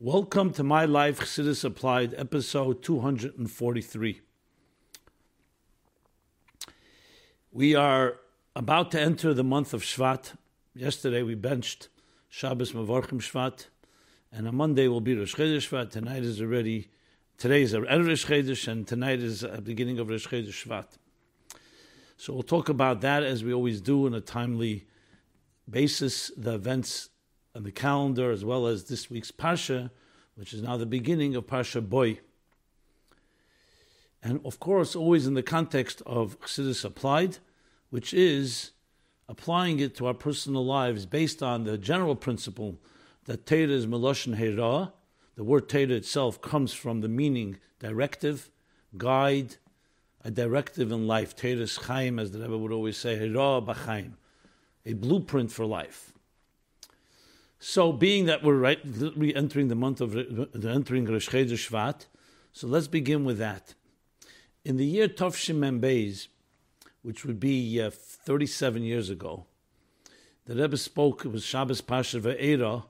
Welcome to My Life Chassidus Applied, episode 243. We are about to enter the month of Shvat. Yesterday we benched Shabbos Mavorchim Shvat, and on Monday will be Rosh Chodesh Shvat. Tonight is already, today is Erev Rosh Chodesh, and tonight is the beginning of Rosh Chodesh Shvat. So we'll talk about that as we always do on a timely basis, the events on the calendar, as well as this week's Parsha, which is now the beginning of Parsha Boy. And of course, always in the context of Chassidus applied, which is applying it to our personal lives based on the general principle that Torah is Meloshin Hera. The word Torah itself comes from the meaning directive, guide, a directive in life. Torah is Chaim, as the Rebbe would always say, Hera B'chaim, a blueprint for life. So, being that we're right, re entering the month of the entering Rosh Chodesh Shvat, so let's begin with that. In the year Tovshim Membeis, which would be uh, 37 years ago, the Rebbe spoke. It was Shabbos Pasha Ve'era.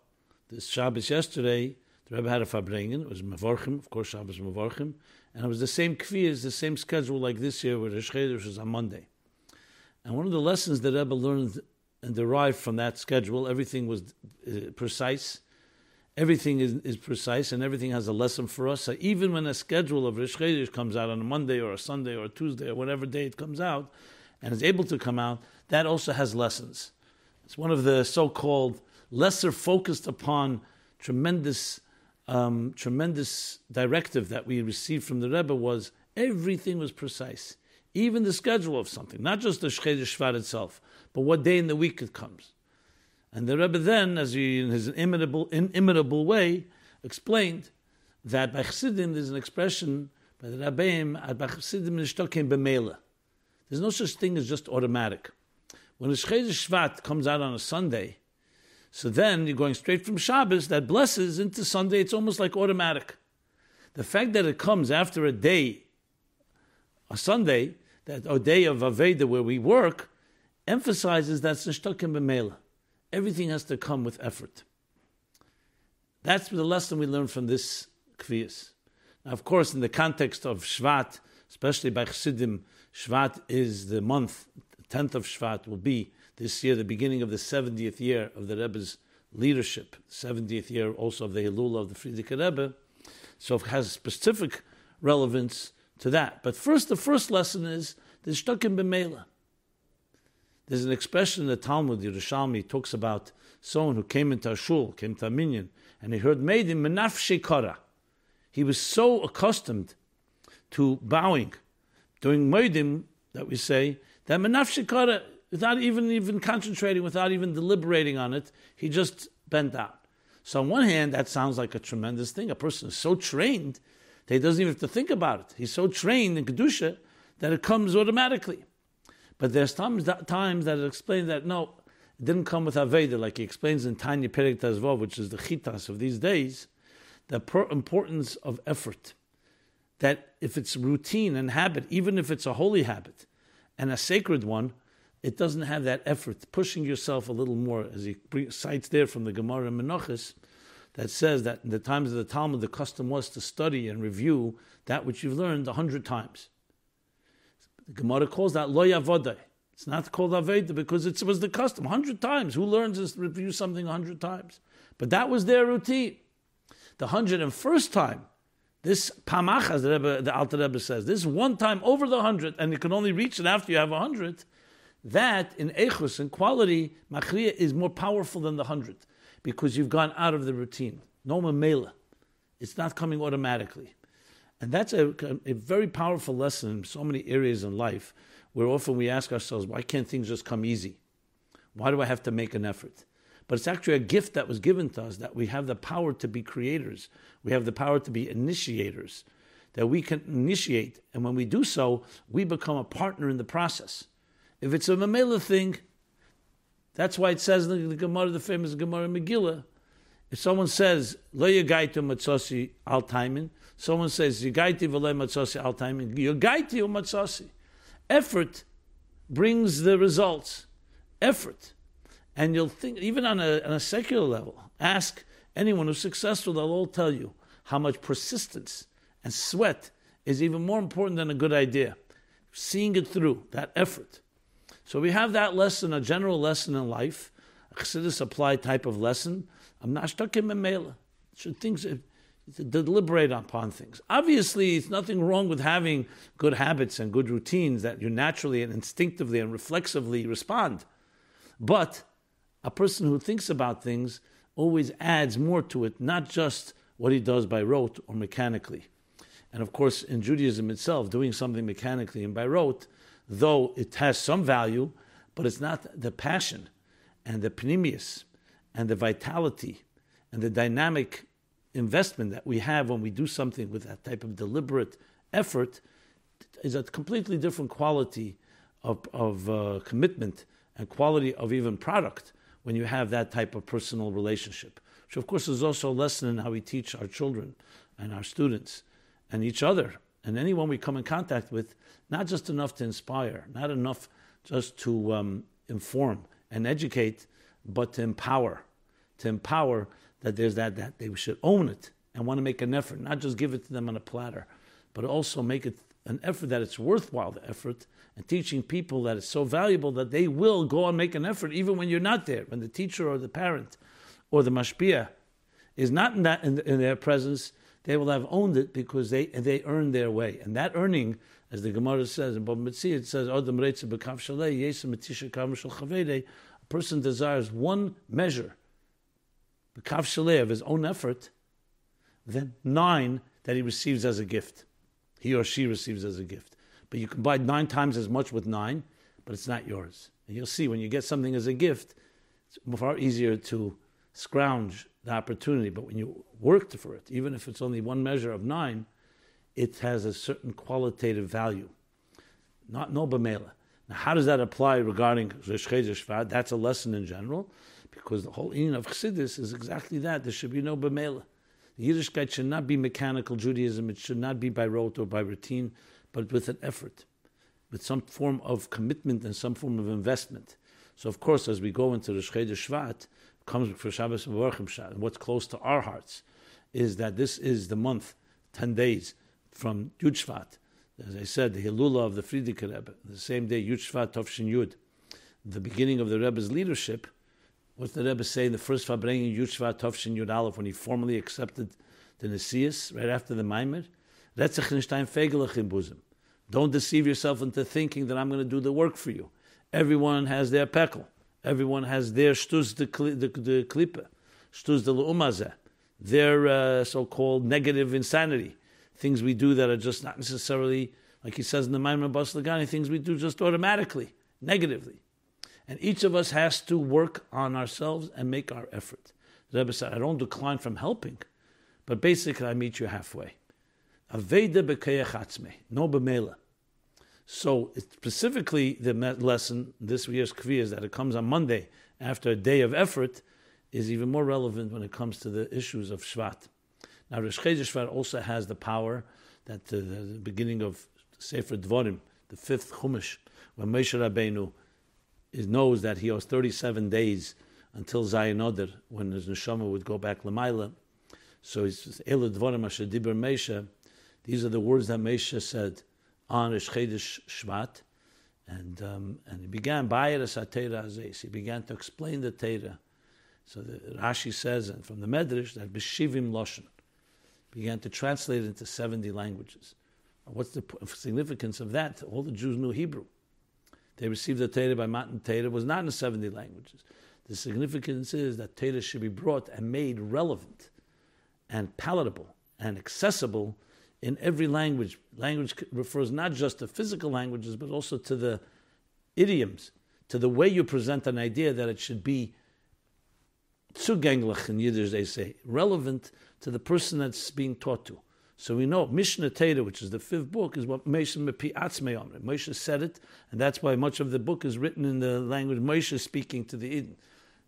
This Shabbos yesterday, the Rebbe had a farbrengen. It was Mevorchim, of course, Shabbos Mevorchim, and it was the same kvias, the same schedule like this year, where Rosh Chodesh was on Monday. And one of the lessons that Rebbe learned and derived from that schedule. Everything was uh, precise. Everything is, is, precise, and everything has a lesson for us. So even when a schedule of Chodesh comes out on a Monday or a Sunday or a Tuesday or whatever day it comes out, and is able to come out, that also has lessons. It's one of the so-called lesser focused upon tremendous, um, tremendous directive that we received from the Rebbe was everything was precise, even the schedule of something, not just the Shchedesh Shvat itself but what day in the week it comes. And the Rebbe then, as he in his inimitable, inimitable way, explained that by Chassidim there's an expression by the Rabbeim, by Chassidim nishtokim b'meila. There's no such thing as just automatic. When the Chodesh Shvat comes out on a Sunday, so then you're going straight from Shabbos that blesses into Sunday. It's almost like automatic. The fact that it comes after a day, a Sunday, that a day of Aveda where we work, emphasizes that nishtakim b'meila. Everything has to come with effort. That's the lesson we learn from this kviyas. Now, of course, in the context of Shvat, especially by Chassidim, Shvat is the month, the 10th of Shvat will be this year, the beginning of the 70th year of the Rebbe's leadership, 70th year also of the Hilul of the Frierdiker Rebbe. So it has specific relevance to that. But first, the first lesson is the Shtakim B'Meila. There's an expression in the Talmud, Yerushalmi talks about someone who came into a shul, came to a minyan, and he heard Meidim menafshe kara. He was so accustomed to bowing during Meidim that we say that menafshe kara, without even even concentrating, without even deliberating on it, he just bent down. So on one hand, that sounds like a tremendous thing. A person is so trained that he doesn't even have to think about it. He's so trained in kedusha that it comes automatically. But there's times that, times that it explains that no, it didn't come with Aveda, like he explains in Tanya Perek Tazvov, which is the chitas of these days, the importance of effort. That if it's routine and habit, even if it's a holy habit and a sacred one, it doesn't have that effort, pushing yourself a little more, as he cites there from the Gemara Menachos, that says that in the times of the Talmud, the custom was to study and review that which you've learned a hundred times. The Gemara calls that lo yavodah. It's not called aveda because it was the custom. Hundred times. Who learns to review something hundred times? But that was their routine. The hundred and first time, this pamach, as the, Rebbe, the Alter Rebbe says, this one time over the hundred, and you can only reach it after you have a hundred. That in echus and quality, machriya is more powerful than the hundred because you've gone out of the routine. No mamela. It's not coming automatically. And that's a, a very powerful lesson in so many areas in life where often we ask ourselves, why can't things just come easy? Why do I have to make an effort? But it's actually a gift that was given to us that we have the power to be creators. We have the power to be initiators, that we can initiate. And when we do so, we become a partner in the process. If it's a Mamela thing, that's why it says in the Gemara, the famous Gemara Megillah, if someone says, Lo yagaitu matzosi al taimin, someone says, Yagaiti v'le matzosi al taimin, Yagaiti matzosi. Effort brings the results. Effort. And you'll think, even on a, on a secular level, ask Anyone who's successful, they'll all tell you how much persistence and sweat is even more important than a good idea. Seeing it through, that effort. So we have that lesson, a general lesson in life, a chassidus applied type of lesson. I'm not stuck in memela. Should things to deliberate upon things. Obviously, it's nothing wrong with having good habits and good routines that you naturally and instinctively and reflexively respond. But a person who thinks about things always adds more to it, not just what he does by rote or mechanically. And of course, in Judaism itself, doing something mechanically and by rote, though it has some value, but it's not the passion and the pneumius and the vitality and the dynamic investment that we have when we do something with that type of deliberate effort is a completely different quality of, of uh, commitment and quality of even product when you have that type of personal relationship. Which, of course, is also a lesson in how we teach our children and our students and each other and anyone we come in contact with, not just enough to inspire, not enough just to um, inform and educate, but to empower. To empower that there's that, that they should own it and want to make an effort, not just give it to them on a platter, but also make it an effort that it's worthwhile the effort and teaching people that it's so valuable that they will go and make an effort even when you're not there, when the teacher or the parent or the mashpia is not in that in, in their presence, they will have owned it because they they earned their way. And that earning, as the Gemara says in Bava Metzia, it says, a person desires one measure the Kav Shaleh of his own effort, then nine that he receives as a gift. He or she receives as a gift. But you can buy nine times as much with nine, but it's not yours. And you'll see when you get something as a gift, it's far easier to scrounge the opportunity. But when you work for it, even if it's only one measure of nine, it has a certain qualitative value. Not no b'mela. Now, how does that apply regarding Rosh Shvat? That's a lesson in general because the whole meaning of Chassidus is exactly that. There should be no b'mela. The Yiddishkeit should not be mechanical Judaism. It should not be by rote or by routine, but with an effort, with some form of commitment and some form of investment. So, of course, as we go into the Chodesh Shvat, comes for Shabbos and Baruch and what's close to our hearts is that this is the month, 10 days from Yud Shvat. As I said, the Hilula of the Frierdiker Rebbe, the same day, Yud Shvat Tovshin Yud, the beginning of the Rebbe's leadership, What's the Rebbe say in the first Farbrengen Yushva Tovshin Yud Aleph when he formally accepted the Nesias right after the Maimer? Don't deceive yourself into thinking that I'm going to do the work for you. Everyone has their pekel. Everyone has their shtuz de, de, de klippe, shtuz de leumazeh, their uh, so-called negative insanity, things we do that are just not necessarily, like he says in the Maimon Bas Lagani, things we do just automatically, negatively. And each of us has to work on ourselves and make our effort. The Rebbe said, I don't decline from helping, but basically I meet you halfway. Aveda b'keyachatzme, no b'mela. So specifically, the lesson this year's kvi is that it comes on Monday after a day of effort is even more relevant when it comes to the issues of Shvat. Now, Rosh Shvat also has the power that the, the beginning of Sefer Dvorim, the fifth Chumash, when Moshe Rabbeinu knows that he has 37 days until Zayin Oder, when his neshama would go back Lamaila. So he says, Dvorim Asher Dibur Mesha. These are the words that Mesha said on Rosh Shvat. And, um, and he began, He began to explain the Torah. So the Rashi says, and from the Medrash, that B'shivim Loshen began to translate it into 70 languages. What's the significance of that? All the Jews knew Hebrew. They received the Torah by Matan Torah was not in 70 languages. The significance is that Torah should be brought and made relevant and palatable and accessible in every language. Language refers not just to physical languages, but also to the idioms, to the way you present an idea that it should be zugänglich in Yiddish, they say, relevant to the person that's being taught to. So we know Mishnah Teda, which is the fifth book, is what Moshe Mepi Atzmei Moshe said it, and that's why much of the book is written in the language Moshe speaking to the Eden.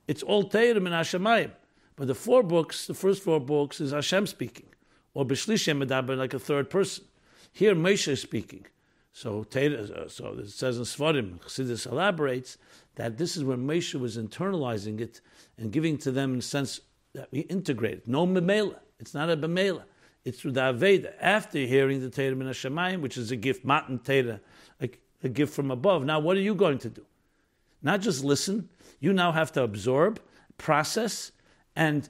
It's all Teda and Hashemayim. But the four books, the first four books, is Hashem speaking, or B'shlishem Medaber, like a third person. Here Moshe is speaking. So, uh, so it says in Svarim, Chassidus elaborates that this is when Moshe was internalizing it and giving to them, in a sense, that we integrate. It. No memela. It's not a bemela. It's through the Aveda. After hearing the Torah min Hashemayim, which is a gift, matan Torah, a, a gift from above. Now, what are you going to do? Not just listen. You now have to absorb, process, and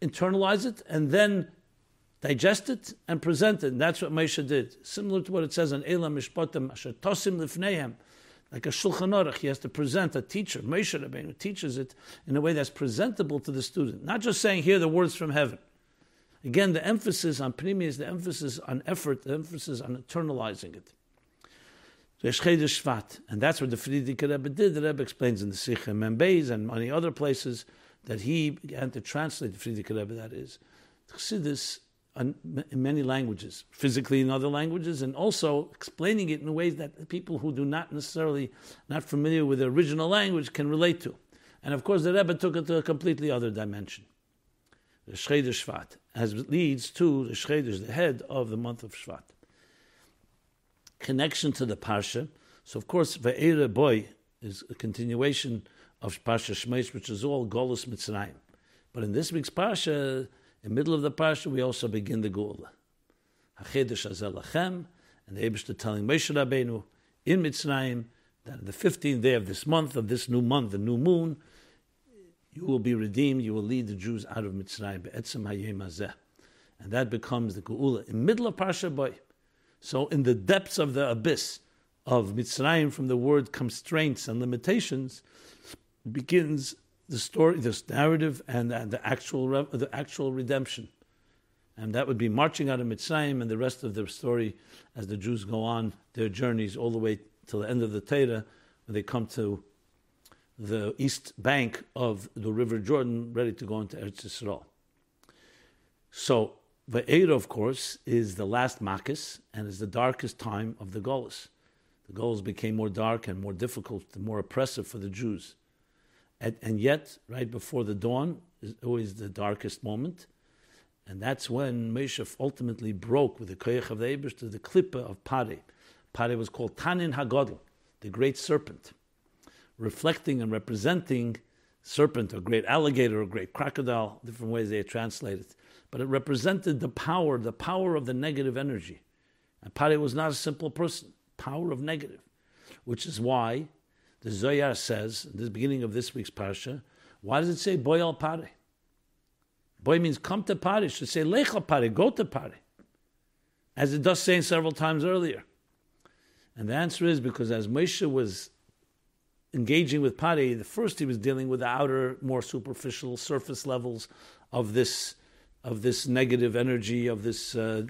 internalize it, and then digest it and present it. And that's what Moshe did. Similar to what it says in Elam Mishpatim, Asher Tosim Lifnehem. Like a Shulchan Aruch, he has to present a teacher. Moshe Rabbeinu teaches it in a way that's presentable to the student. Not just saying, hear the words from heaven. Again, the emphasis on Pnimi is the emphasis on effort, the emphasis on internalizing it. Shvat. And that's what the Frierdiker Rebbe did. The Rebbe explains in the Sikh and and many other places that he began to translate the Frierdiker Rebbe, that is. Chassidus in many languages, physically in other languages, and also explaining it in ways that people who do not necessarily, not familiar with the original language, can relate to. And of course, the Rebbe took it to a completely other dimension. The Shcheder Shvat, as it leads to the Shcheder, the head of the month of Shvat. Connection to the Parsha. So, of course, Ve'era Boy is a continuation of Parsha Shmeish, which is all Golus Mitzrayim. But in this week's Parsha, in the middle of the parsha, we also begin the Gula. Hachedesh Azelachem, and the Abishta telling Moshe Rabbeinu in Mitzrayim that on the 15th day of this month, of this new month, the new moon, you will be redeemed, you will lead the Jews out of Mitzrayim, Hayem. And that becomes the Geula in middle of Parsha Boy. So in the depths of the abyss of Mitzrayim, from the word constraints and limitations, begins the story, this narrative, and the actual the actual redemption, and that would be marching out of Mitzrayim and the rest of the story as the Jews go on their journeys all the way till the end of the Torah, when they come to the east bank of the River Jordan, ready to go into Eretz Yisrael. So the Eir, of course, is the last Makis and is the darkest time of the Golas. The Golas became more dark and more difficult and more oppressive for the Jews. And, and yet, right before the dawn is always the darkest moment. And that's when Moshe ultimately broke with the Koyach of the Abish to the Klippa of Pare. Pare was called Tanin Hagodl, the great serpent, reflecting and representing serpent, a great alligator, a great crocodile, different ways they are translated. But it represented the power, the power of the negative energy. And Pare was not a simple person, power of negative, which is why the Zoyar says, in the beginning of this week's parsha, why does it say boy al? Boy means come to pare. It should say lech al pare, go to pare. As it does say several times earlier. And the answer is because as Moshe was engaging with Pare, the first he was dealing with the outer, more superficial surface levels of this of this negative energy, of this uh,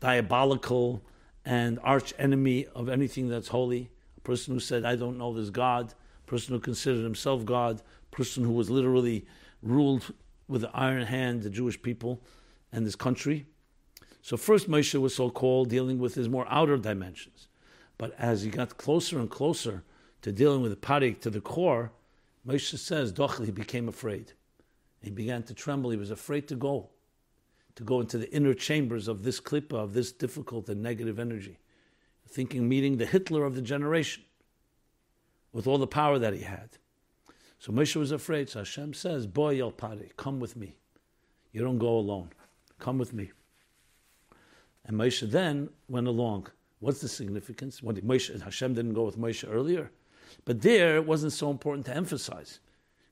diabolical and arch enemy of anything that's holy a person who said, I don't know this God, a person who considered himself God, a person who was literally ruled with the iron hand the Jewish people and this country. So first Moshe was so called dealing with his more outer dimensions. But as he got closer and closer to dealing with the parik to the core, Moshe says, Dochel, he became afraid. He began to tremble. He was afraid to go, to go into the inner chambers of this klippa, of this difficult and negative energy thinking meeting the Hitler of the generation with all the power that he had. So Moshe was afraid. So Hashem says, Boy Yel Pari, come with me. You don't go alone. Come with me. And Moshe then went along. What's the significance? When Moshe, Hashem didn't go with Moshe earlier. But there it wasn't so important to emphasize.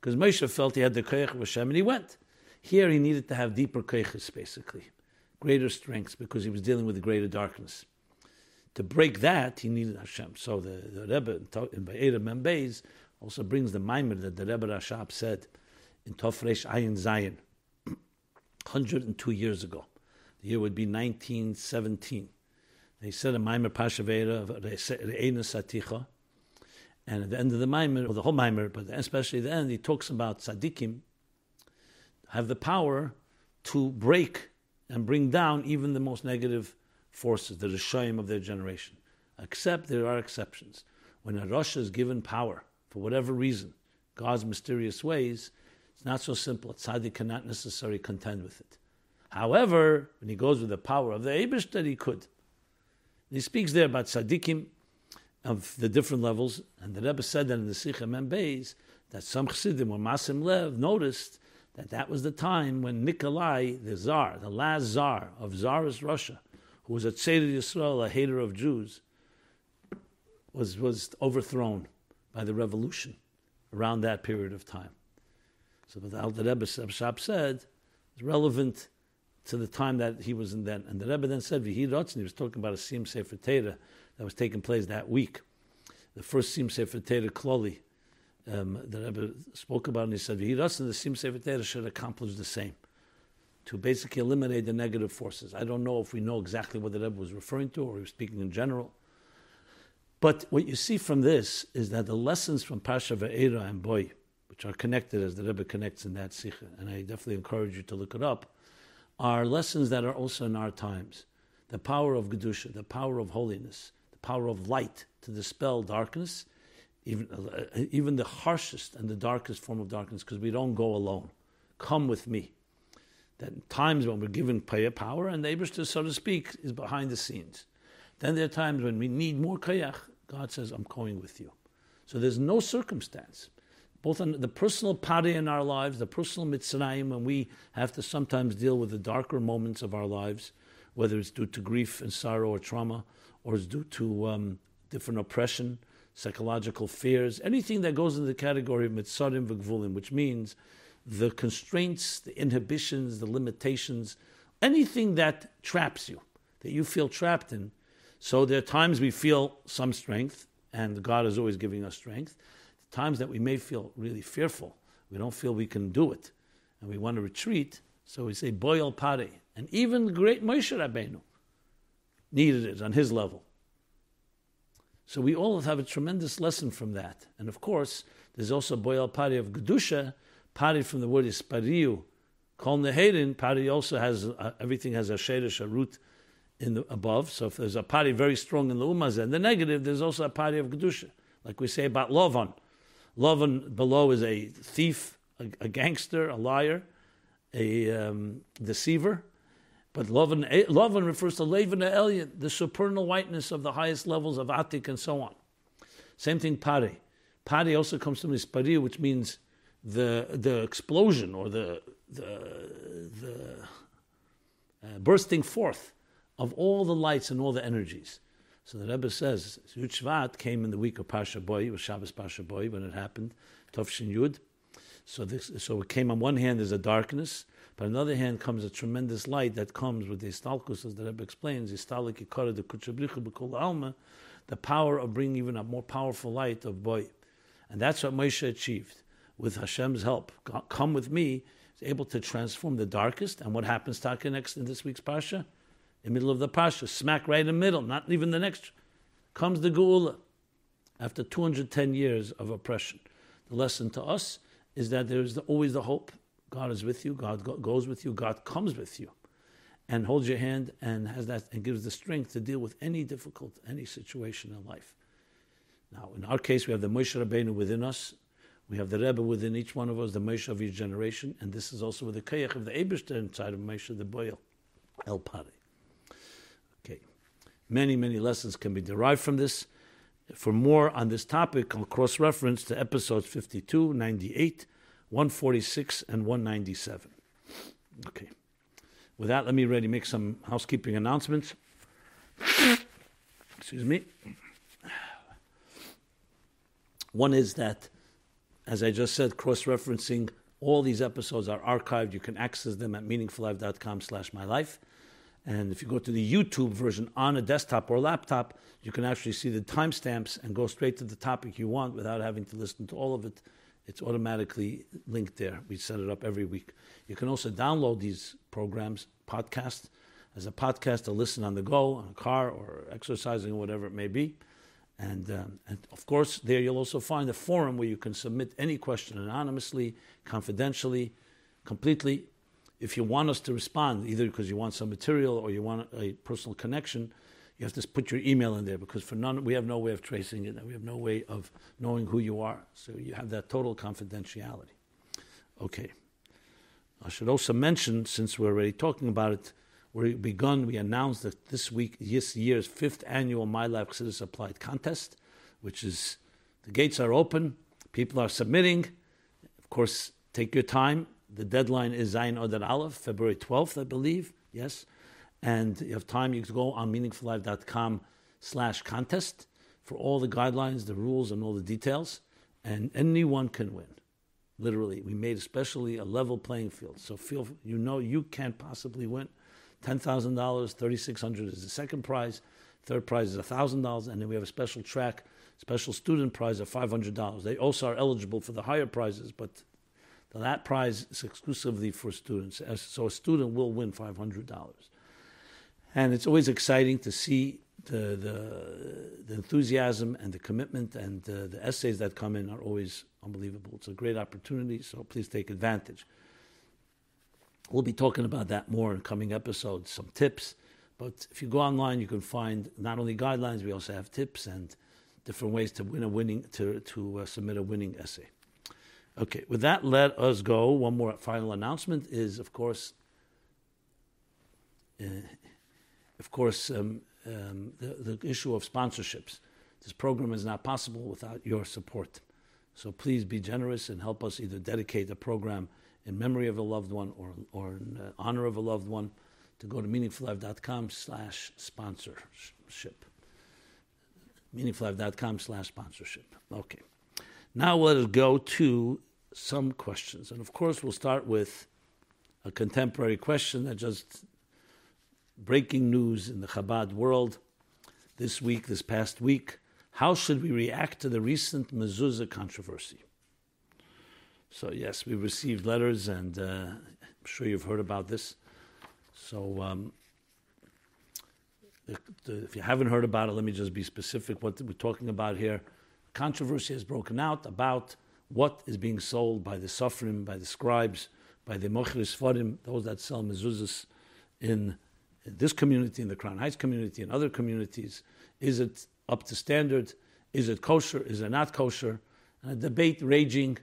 Because Moshe felt he had the koyach of Hashem and he went. Here he needed to have deeper koyachs, basically. Greater strengths because he was dealing with the greater darkness to break that, he needed Hashem. So the, the Rebbe in Be'erim Membeis also brings the Maimer that the Rebbe Rashab said in Tofresh Ayin Zayin, 102 years ago. The year would be 1917. They said a Maimer Pashavera of Re'ena Saticha. And at the end of the Maimer, or the whole Maimer, but especially the end, he talks about Tzaddikim have the power to break and bring down even the most negative forces, the Rishayim of their generation. Except there are exceptions. When a Rosh is given power, for whatever reason, God's mysterious ways, it's not so simple. A tzaddik cannot necessarily contend with it. However, when he goes with the power of the Abish, that he could. He speaks there about tzaddikim of the different levels, and the Rebbe said that in the Sikha Membeis that some chassidim or Masim Lev noticed that that was the time when Nikolai, the Tsar, the last Tsar of Tsarist Russia, who was a Tzeder Yisrael, a hater of Jews, was, was overthrown by the revolution around that period of time. So the Alter Rebbe Shab said is relevant to the time that he was in then. And the Rebbe then said, Vihi Ratzin, he was talking about a Sim Sefer Torah that was taking place that week. The first Sim Sefer Torah Kloli, um, the Rebbe spoke about, and he said, V'hirasan, the Sim Sefer Torah should accomplish the same, to basically eliminate the negative forces. I don't know if we know exactly what the Rebbe was referring to, or he was speaking in general. But what you see from this is that the lessons from Pasha Ve'era and Boy, which are connected as the Rebbe connects in that Sikha, and I definitely encourage you to look it up, are lessons that are also in our times. The power of Gedusha, the power of holiness, the power of light to dispel darkness, even, uh, even the harshest and the darkest form of darkness, because we don't go alone. Come with me. That times when we're given power, and the Abishter, so to speak, is behind the scenes. Then there are times when we need more kayach. God says, I'm going with you. So there's no circumstance, both on the personal pari in our lives, the personal mitzrayim, when we have to sometimes deal with the darker moments of our lives, whether it's due to grief and sorrow or trauma, or is due to um, different oppression, psychological fears, anything that goes into the category of mitzarim v'gvulim, which means the constraints, the inhibitions, the limitations, anything that traps you, that you feel trapped in. So there are times we feel some strength, and God is always giving us strength. The times that we may feel really fearful, we don't feel we can do it, and we want to retreat. So we say boil pare, and even the great Moshe Rabbeinu needed it on his level. So we all have a tremendous lesson from that. And of course, there's also boyal pari of Gedusha, pari from the word is pariu. Kol Neherin, pari also has, uh, everything has a shadish, a root in the above. So if there's a pari very strong in the umaz and the negative, there's also a pari of Gedusha. Like we say about Lovan. Lovan below is a thief, a, a gangster, a liar, a um, deceiver. But Lovan, eh, refers to Levin Elyon, the supernal whiteness of the highest levels of Atik and so on. Same thing, Pari. Pari also comes from Ispari, which means the, the explosion or the, the, the uh, bursting forth of all the lights and all the energies. So the Rebbe says, Yud came in the week of Pasha Boy, it was Shabbos Pasha Boy when it happened, Tovshin Yud. So, this, so it came on one hand as a darkness, but on the other hand comes a tremendous light that comes with the istalkus, as the Rebbe explains, istalik de alma, the power of bringing even a more powerful light of boy. And that's what Moshe achieved. With Hashem's help, come with me, is able to transform the darkest. And what happens, Taka, next in this week's Pasha? In the middle of the Pasha, smack right in the middle, not even the next, comes the Geula. After 210 years of oppression. The lesson to us is that there is always the hope God is with you, God goes with you, God comes with you and holds your hand and has that and gives the strength to deal with any difficult, any situation in life. Now, in our case, we have the Moshe Rabbeinu within us. We have the Rebbe within each one of us, the Moshe of each generation, and this is also with the Kayach of the Eberster inside of Moshe, the Boyle, El Pari. Okay. Many, many lessons can be derived from this. For more on this topic, I'll cross reference to episodes 52, 98, 146 and 197. Okay. With that, let me ready make some housekeeping announcements. Excuse me. One is that, as I just said, cross-referencing all these episodes are archived. You can access them at meaningfullife.com slash my life. And if you go to the YouTube version on a desktop or laptop, you can actually see the timestamps and go straight to the topic you want without having to listen to all of it it's automatically linked there. We set it up every week. You can also download these programs, podcast, as a podcast to listen on the go, on a car, or exercising, or whatever it may be. And, um, and of course, there you'll also find a forum where you can submit any question anonymously, confidentially, completely. If you want us to respond, either because you want some material or you want a personal connection, you have to put your email in there because for none we have no way of tracing it we have no way of knowing who you are. So you have that total confidentiality. Okay. I should also mention, since we're already talking about it, we begun, we announced that this week, this year's fifth annual My Life Chassidus Applied Contest, which is, the gates are open, people are submitting. Of course, take your time, The deadline is Zayin Adar Aleph, February 12th, I believe. Yes. And you have time, you can go on meaningfullife.com slash contest for all the guidelines, the rules, and all the details. And anyone can win. Literally, we made especially a level playing field. So feel you know you can't possibly win. Ten thousand dollars, thirty six hundred is the second prize. Third prize is thousand dollars, and then we have a special track, special student prize of five hundred dollars. They also are eligible for the higher prizes, but that prize is exclusively for students. So a student will win five hundred dollars, and it's always exciting to see the the, the enthusiasm and the commitment and uh, the essays that come in are always unbelievable. It's a great opportunity, so please take advantage. We'll be talking about that more in coming episodes, some tips. But if you go online, you can find not only guidelines, we also have tips and different ways to win a winning to to uh, submit a winning essay. Okay, with that, let us go. One more final announcement is, of course, uh, of course, um, um, the, the issue of sponsorships. This program is not possible without your support. So please be generous and help us either dedicate a program in memory of a loved one or, or in uh, honor of a loved one to go to meaningfullife.com slash sponsorship. meaningfullife.com slash sponsorship. Okay. Now let us go to some questions. And of course, we'll start with a contemporary question that just breaking news in the Chabad world this week, this past week. How should we react to the recent mezuzah controversy? So, yes, we received letters, and uh, I'm sure you've heard about this. So, um, if you haven't heard about it, let me just be specific what we're talking about here. Controversy has broken out about what is being sold by the Sofrim, by the scribes, by the Mochris Forim, those that sell mezuzahs in this community, in the Crown Heights community, and other communities. Is it up to standard? Is it kosher? Is it not kosher? And a debate raging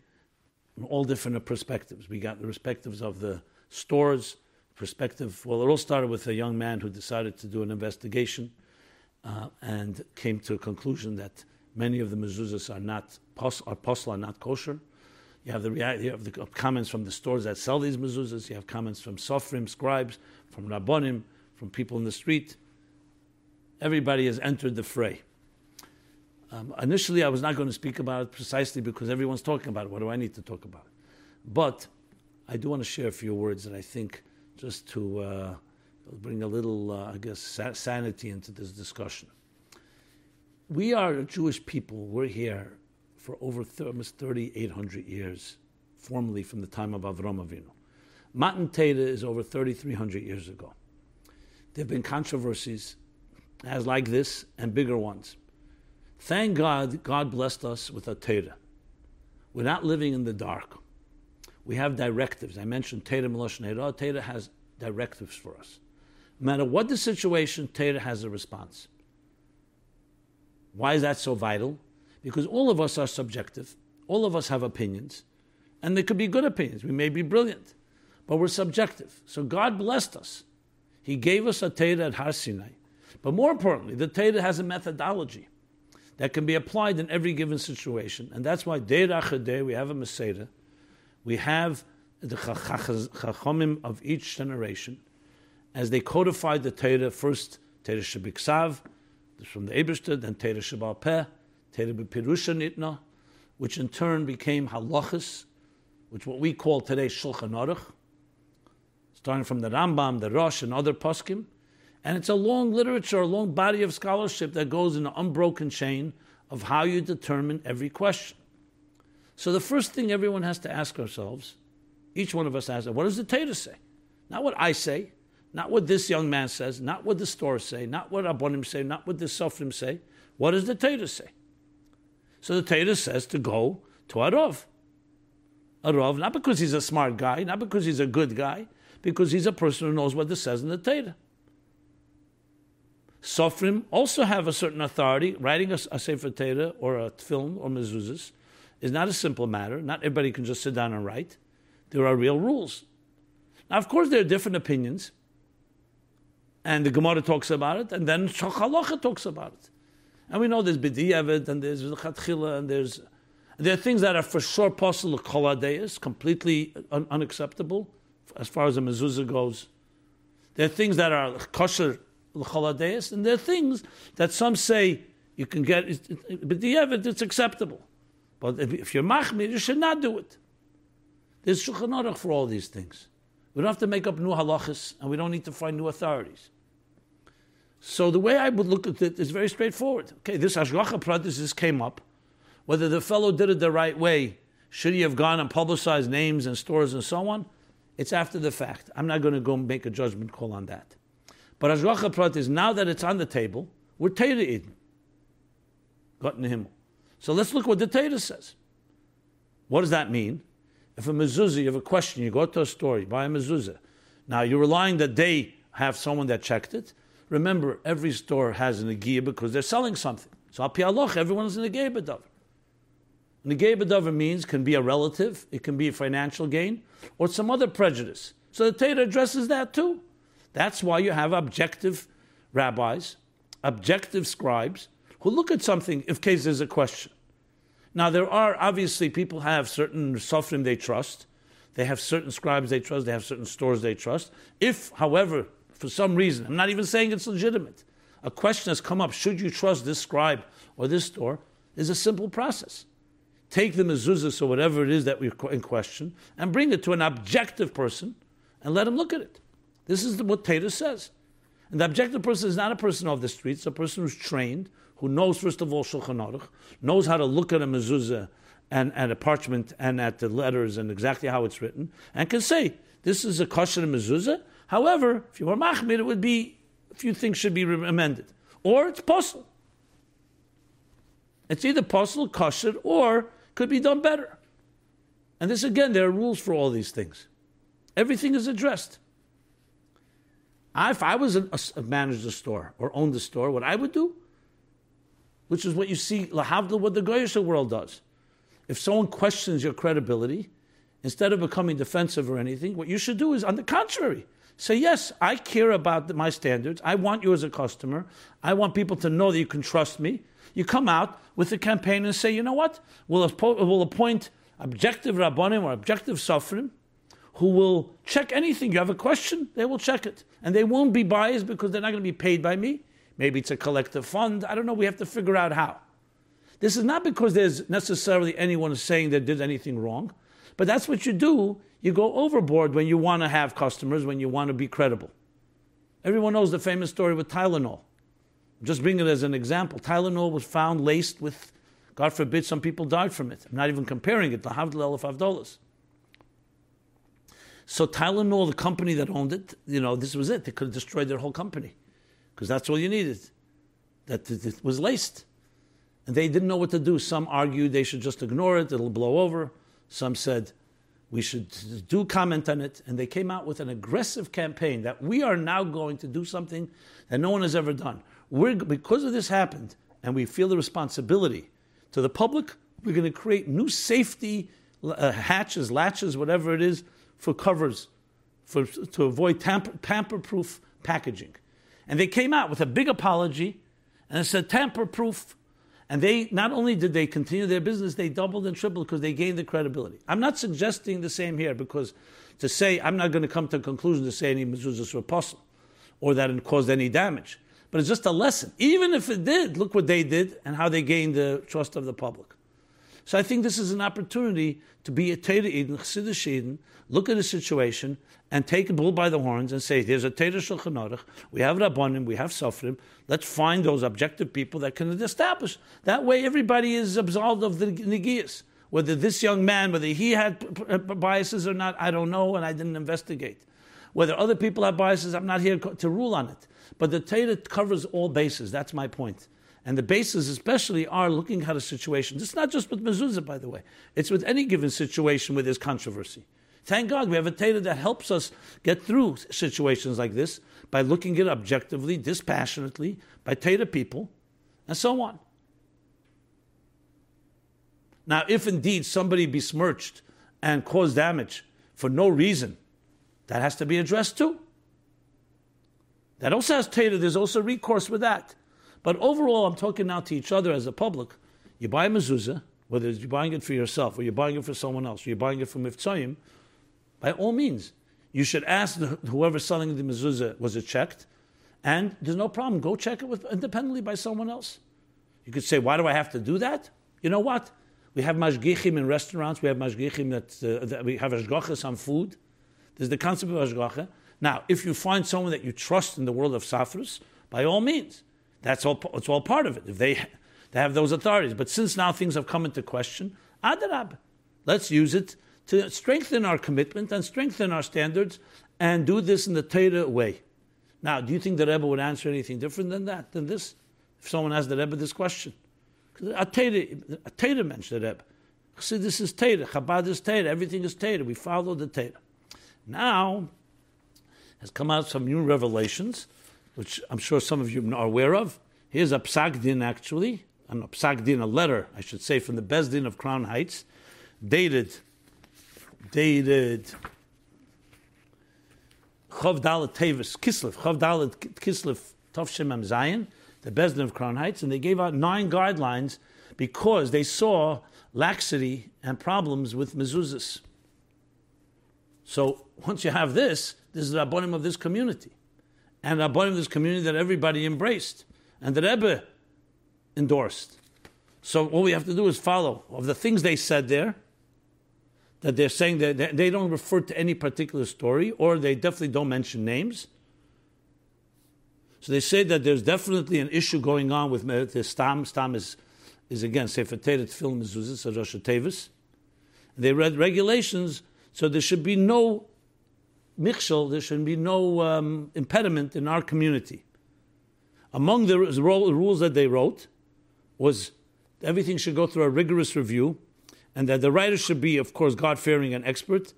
from all different perspectives. We got the perspectives of the stores, perspective. Well, it all started with a young man who decided to do an investigation uh, and came to a conclusion that many of the mezuzahs are not are posla, not kosher. You have the you have the comments from the stores that sell these mezuzahs. You have comments from sofrim, scribes, from rabbonim, from people in the street. Everybody has entered the fray. Um, initially, I was not going to speak about it precisely because everyone's talking about it. What do I need to talk about? But I do want to share a few words that I think just to uh, bring a little, uh, I guess, sanity into this discussion. We are a Jewish people. We're here for over th- almost 3,800 years, formally from the time of Avram Avinu. Matan Torah is over 3,300 years ago. There have been controversies as like this and bigger ones. Thank God, God blessed us with a Torah. We're not living in the dark. We have directives. I mentioned Torah Meloshen Hera. Torah has directives for us. No matter what the situation, Torah has a response. Why is that so vital? Because all of us are subjective. All of us have opinions. And they could be good opinions. We may be brilliant. But we're subjective. So God blessed us he gave us a Torah at Har Sinai. But more importantly, the Torah has a methodology that can be applied in every given situation. And that's why day after day we have a Maseda. We have the Chachomim of each generation as they codified the Torah, first Torah Shabiksav, from the Eberstead, then Torah Shabal Peh, Torah B'Pirusha Nitna, which in turn became Halachas, which what we call today Shulchan Aruch, starting from the Rambam, the Rosh, and other poskim. And it's a long literature, a long body of scholarship that goes in an unbroken chain of how you determine every question. So the first thing everyone has to ask ourselves, each one of us asks, what does the Torah say? Not what I say, not what this young man says, not what the stores say, not what Abonim say, not what the Sofrim say. What does the Torah say? So the Torah says to go to Arov. Arov, not because he's a smart guy, not because he's a good guy, because he's a person who knows what this says in the Torah. Sofrim also have a certain authority. Writing a, a Sefer Torah or a film or mezuzahs is not a simple matter. Not everybody can just sit down and write. There are real rules. Now, of course, there are different opinions. And the Gemara talks about it, and then Halacha talks about it. And we know there's B'di'evet, and there's Chatchila, and there's There are things that are for sure possible koladeis, completely un- unacceptable as far as the mezuzah goes. There are things that are kosher l'choladeis, and there are things that some say you can get, but the evidence it's acceptable. But if, you're machmir, you should not do it. There's shulchan aruch for all these things. We don't have to make up new halachas, and we don't need to find new authorities. So the way I would look at it is very straightforward. Okay, this hashgacha pratis came up. Whether the fellow did it the right way, should he have gone and publicized names and stores and so on? It's after the fact. I'm not going to go make a judgment call on that. But hashgacha pratis, now that it's on the table, we're Torah Eden. Got in the Himmel. So let's look what the Torah says. What does that mean? If a mezuzah, you have a question, you go to a store, you buy a mezuzah. Now you're relying that they have someone that checked it. Remember, every store has an agia because they're selling something. So al everyone everyone's an agia b'davar. B'davar means can be a relative, it can be a financial gain, or some other prejudice. So the Torah addresses that too. That's why you have objective rabbis, objective scribes, who look at something if case there's a question. Now, there are obviously people have certain sofrim they trust. They have certain scribes they trust. They have certain stores they trust. If, however, for some reason, I'm not even saying it's legitimate, a question has come up should you trust this scribe or this store? Is a simple process. Take the mezuzah or whatever it is that we're in question and bring it to an objective person and let him look at it. This is what Tater says. And the objective person is not a person off the streets, a person who's trained, who knows, first of all, Shulchan Aruch, knows how to look at a mezuzah and at a parchment and at the letters and exactly how it's written, and can say, this is a kosher mezuzah. However, if you were machmir, it would be, a few things should be amended. Or it's possible. It's either possible, kosher, or could be done better. And this, again, there are rules for all these things. Everything is addressed. I, if I was a, a, managed a store or owned a store, what I would do which is what you see, lahavdil, what the Goyish world does. If someone questions your credibility, instead of becoming defensive or anything, what you should do is, on the contrary, say, Yes, I care about my standards. I want you as a customer. I want people to know that you can trust me. You come out with a campaign and say, You know what? We'll, we'll appoint objective rabbanim or objective sofrim who will check anything. You have a question, they will check it. And they won't be biased because they're not going to be paid by me. Maybe it's a collective fund. I don't know. We have to figure out how. This is not because there's necessarily anyone saying they did anything wrong, but that's what you do. You go overboard when you want to have customers, when you want to be credible. Everyone knows the famous story with Tylenol. Just bring it as an example. Tylenol was found laced with, God forbid, some people died from it. I'm not even comparing it to Havdil Elef dollars. So Tylenol, the company that owned it, you know, this was it. They could have destroyed their whole company because that's all you needed. That it was laced. And they didn't know what to do. Some argued they should just ignore it, it'll blow over. Some said we should do comment on it. And they came out with an aggressive campaign that we are now going to do something that no one has ever done. We're, because of this happened, and we feel the responsibility to the public, we're going to create new safety uh, hatches, latches, whatever it is, for covers, for, to avoid tamper proof packaging. And they came out with a big apology and it said tamper proof. And they not only did they continue their business, they doubled and tripled because they gained the credibility. I'm not suggesting the same here because to say I'm not going to come to a conclusion to say any mezuzahs were apostle or that it caused any damage. But it's just a lesson. Even if it did, look what they did and how they gained the trust of the public. So I think this is an opportunity to be a Teda Eden, Chassidish Eden, look at the situation and take a bull by the horns and say, there's a Teda Shulchan Aruch, we have Rabbanim, we have Sofrim, let's find those objective people that can establish. That way everybody is absolved of the Negias. Whether this young man, whether he had biases or not, I don't know, and I didn't investigate. Whether other people have biases, I'm not here to rule on it. But the Torah covers all bases. That's my point. And the bases, especially, are looking at a situation. It's not just with mezuzah, by the way. It's with any given situation where there's controversy. Thank God we have a Torah that helps us get through situations like this by looking at it objectively, dispassionately, by Torah people, and so on. Now, if indeed somebody besmirched and caused damage for no reason, that has to be addressed too. That also has Torah, there's also recourse with that. But overall, I'm talking now to each other as a public. You buy a mezuzah, whether you're buying it for yourself or you're buying it for someone else, or you're buying it for Miftzayim, by all means, you should ask the, whoever's selling the mezuzah, was it checked? And there's no problem. Go check it with, independently by someone else. You could say, why do I have to do that? You know what? We have mashgichim in restaurants. We have mashgichim that, uh, that we have ashgachas on food. There's the concept of ashgacha. Now, if you find someone that you trust in the world of safras, by all means, that's all. It's all part of it. If they, they have those authorities. But since now things have come into question, adarab, let's use it to strengthen our commitment and strengthen our standards and do this in the Torah way. Now, do you think the Rebbe would answer anything different than that, than this? If someone asked the Rebbe this question. A Torah mentioned the Rebbe. See, this is Torah. Chabad is Torah. Everything is Torah. We follow the Torah. Now, has come out some new revelations, which I'm sure some of you are aware of. Here's a psak din, actually, an psak din, a letter, I should say, from the Bezdin of Crown Heights, dated dated Chav Tevis Kislev, Chav Kislev Tovshem Am Zayin, the Bezdin of Crown Heights, and they gave out nine guidelines because they saw laxity and problems with mezuzahs. So once you have this, this is the rabbonim of this community, and the rabbonim of this community that everybody embraced, and the Rebbe endorsed. So all we have to do is follow of the things they said there that they're saying that they don't refer to any particular story, or they definitely don't mention names. So they say that there's definitely an issue going on with the stam. Stam is, is again Sefer Teret Film Mezuzis Rosh Tevis. They read regulations, so there should be no michshel, there should be no um, impediment in our community. Among the rules that they wrote was everything should go through a rigorous review and that the writer should be, of course, God fearing and expert,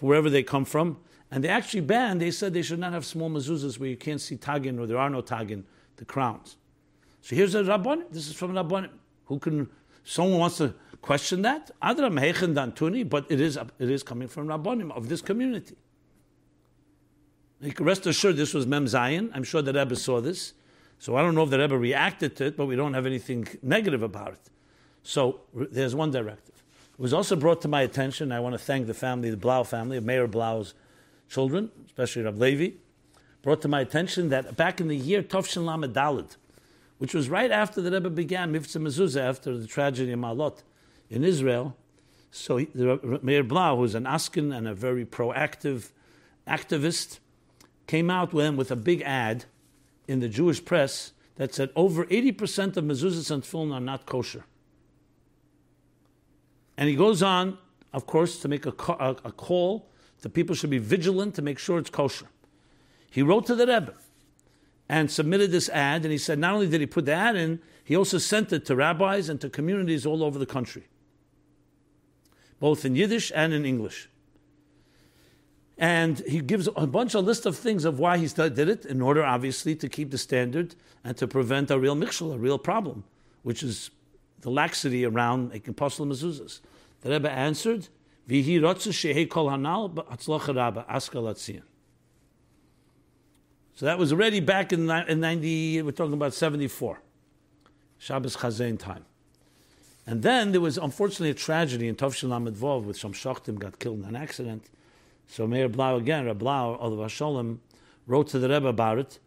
wherever they come from. And they actually banned, they said they should not have small mezuzahs where you can't see tagin or there are no tagin, the crowns. So here's a Rabban, this is from Rabban. Who can, someone wants to question that? Adra Mehechen Dantuni, but it is, it is coming from Rabbonim of this community. You can rest assured this was Mem Zayin. I'm sure the Rebbe saw this. So I don't know if the Rebbe reacted to it, but we don't have anything negative about it. So there's one directive. It was also brought to my attention. I want to thank the family, the Blau family, Meir Blau's children, especially Rab Levi, brought to my attention that back in the year Tovshin Lamed Dalid, which was right after the Rebbe began Mivtza Mezuzah, after the tragedy in Malot in Israel. So he, Meir Blau, who's an Askin and a very proactive activist, came out with, with a big ad in the Jewish press that said over 80% of mezuzahs and tefillin are not kosher. And he goes on, of course, to make a, a, a call that people should be vigilant to make sure it's kosher. He wrote to the Rebbe and submitted this ad, and he said not only did he put the ad in, he also sent it to rabbis and to communities all over the country, both in Yiddish and in English. And he gives a bunch of list of things of why he did it, in order, obviously, to keep the standard and to prevent a real mikshel, a real problem, which is the laxity around making apostle mezuzahs. The Rebbe answered, "Vihi rotzu shehe kol hanal ba'atzlocha rabba askalatzian." So that was already back in, in 90, we're talking about 74, Shabbos Chazain time. And then there was unfortunately a tragedy in Tov Lamed with some Shachtim got killed in an accident. So Meir Blau again, Reb Blau, Olav Sholem, wrote to the Rebbe about it,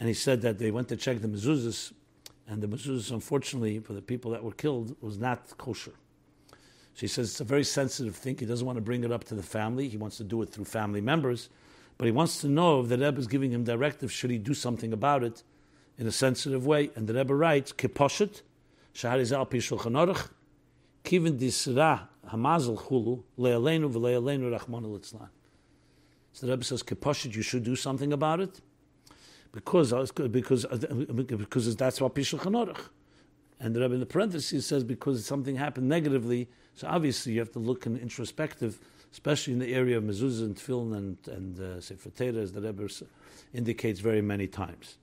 and he said that they went to check the mezuzahs and the mezuzahs, unfortunately, for the people that were killed, was not kosher. So he says it's a very sensitive thing. He doesn't want to bring it up to the family. He wants to do it through family members, but he wants to know if the Rebbe is giving him directive. Should he do something about it in a sensitive way? And the Rebbe writes, "Keposhet shaharizal pishulchan aruch kivin disra hamazel chulu le'aleinu v'le'aleinu rachmanu litzlan." So the Rebbe says, "Keposhet, you should do something about it." because because because that's what Pishul Chanorach. And the Rebbe in the parentheses says because something happened negatively, so obviously you have to look in introspective, especially in the area of mezuzah and tefillin and and uh, sefer as the Rebbe indicates very many times.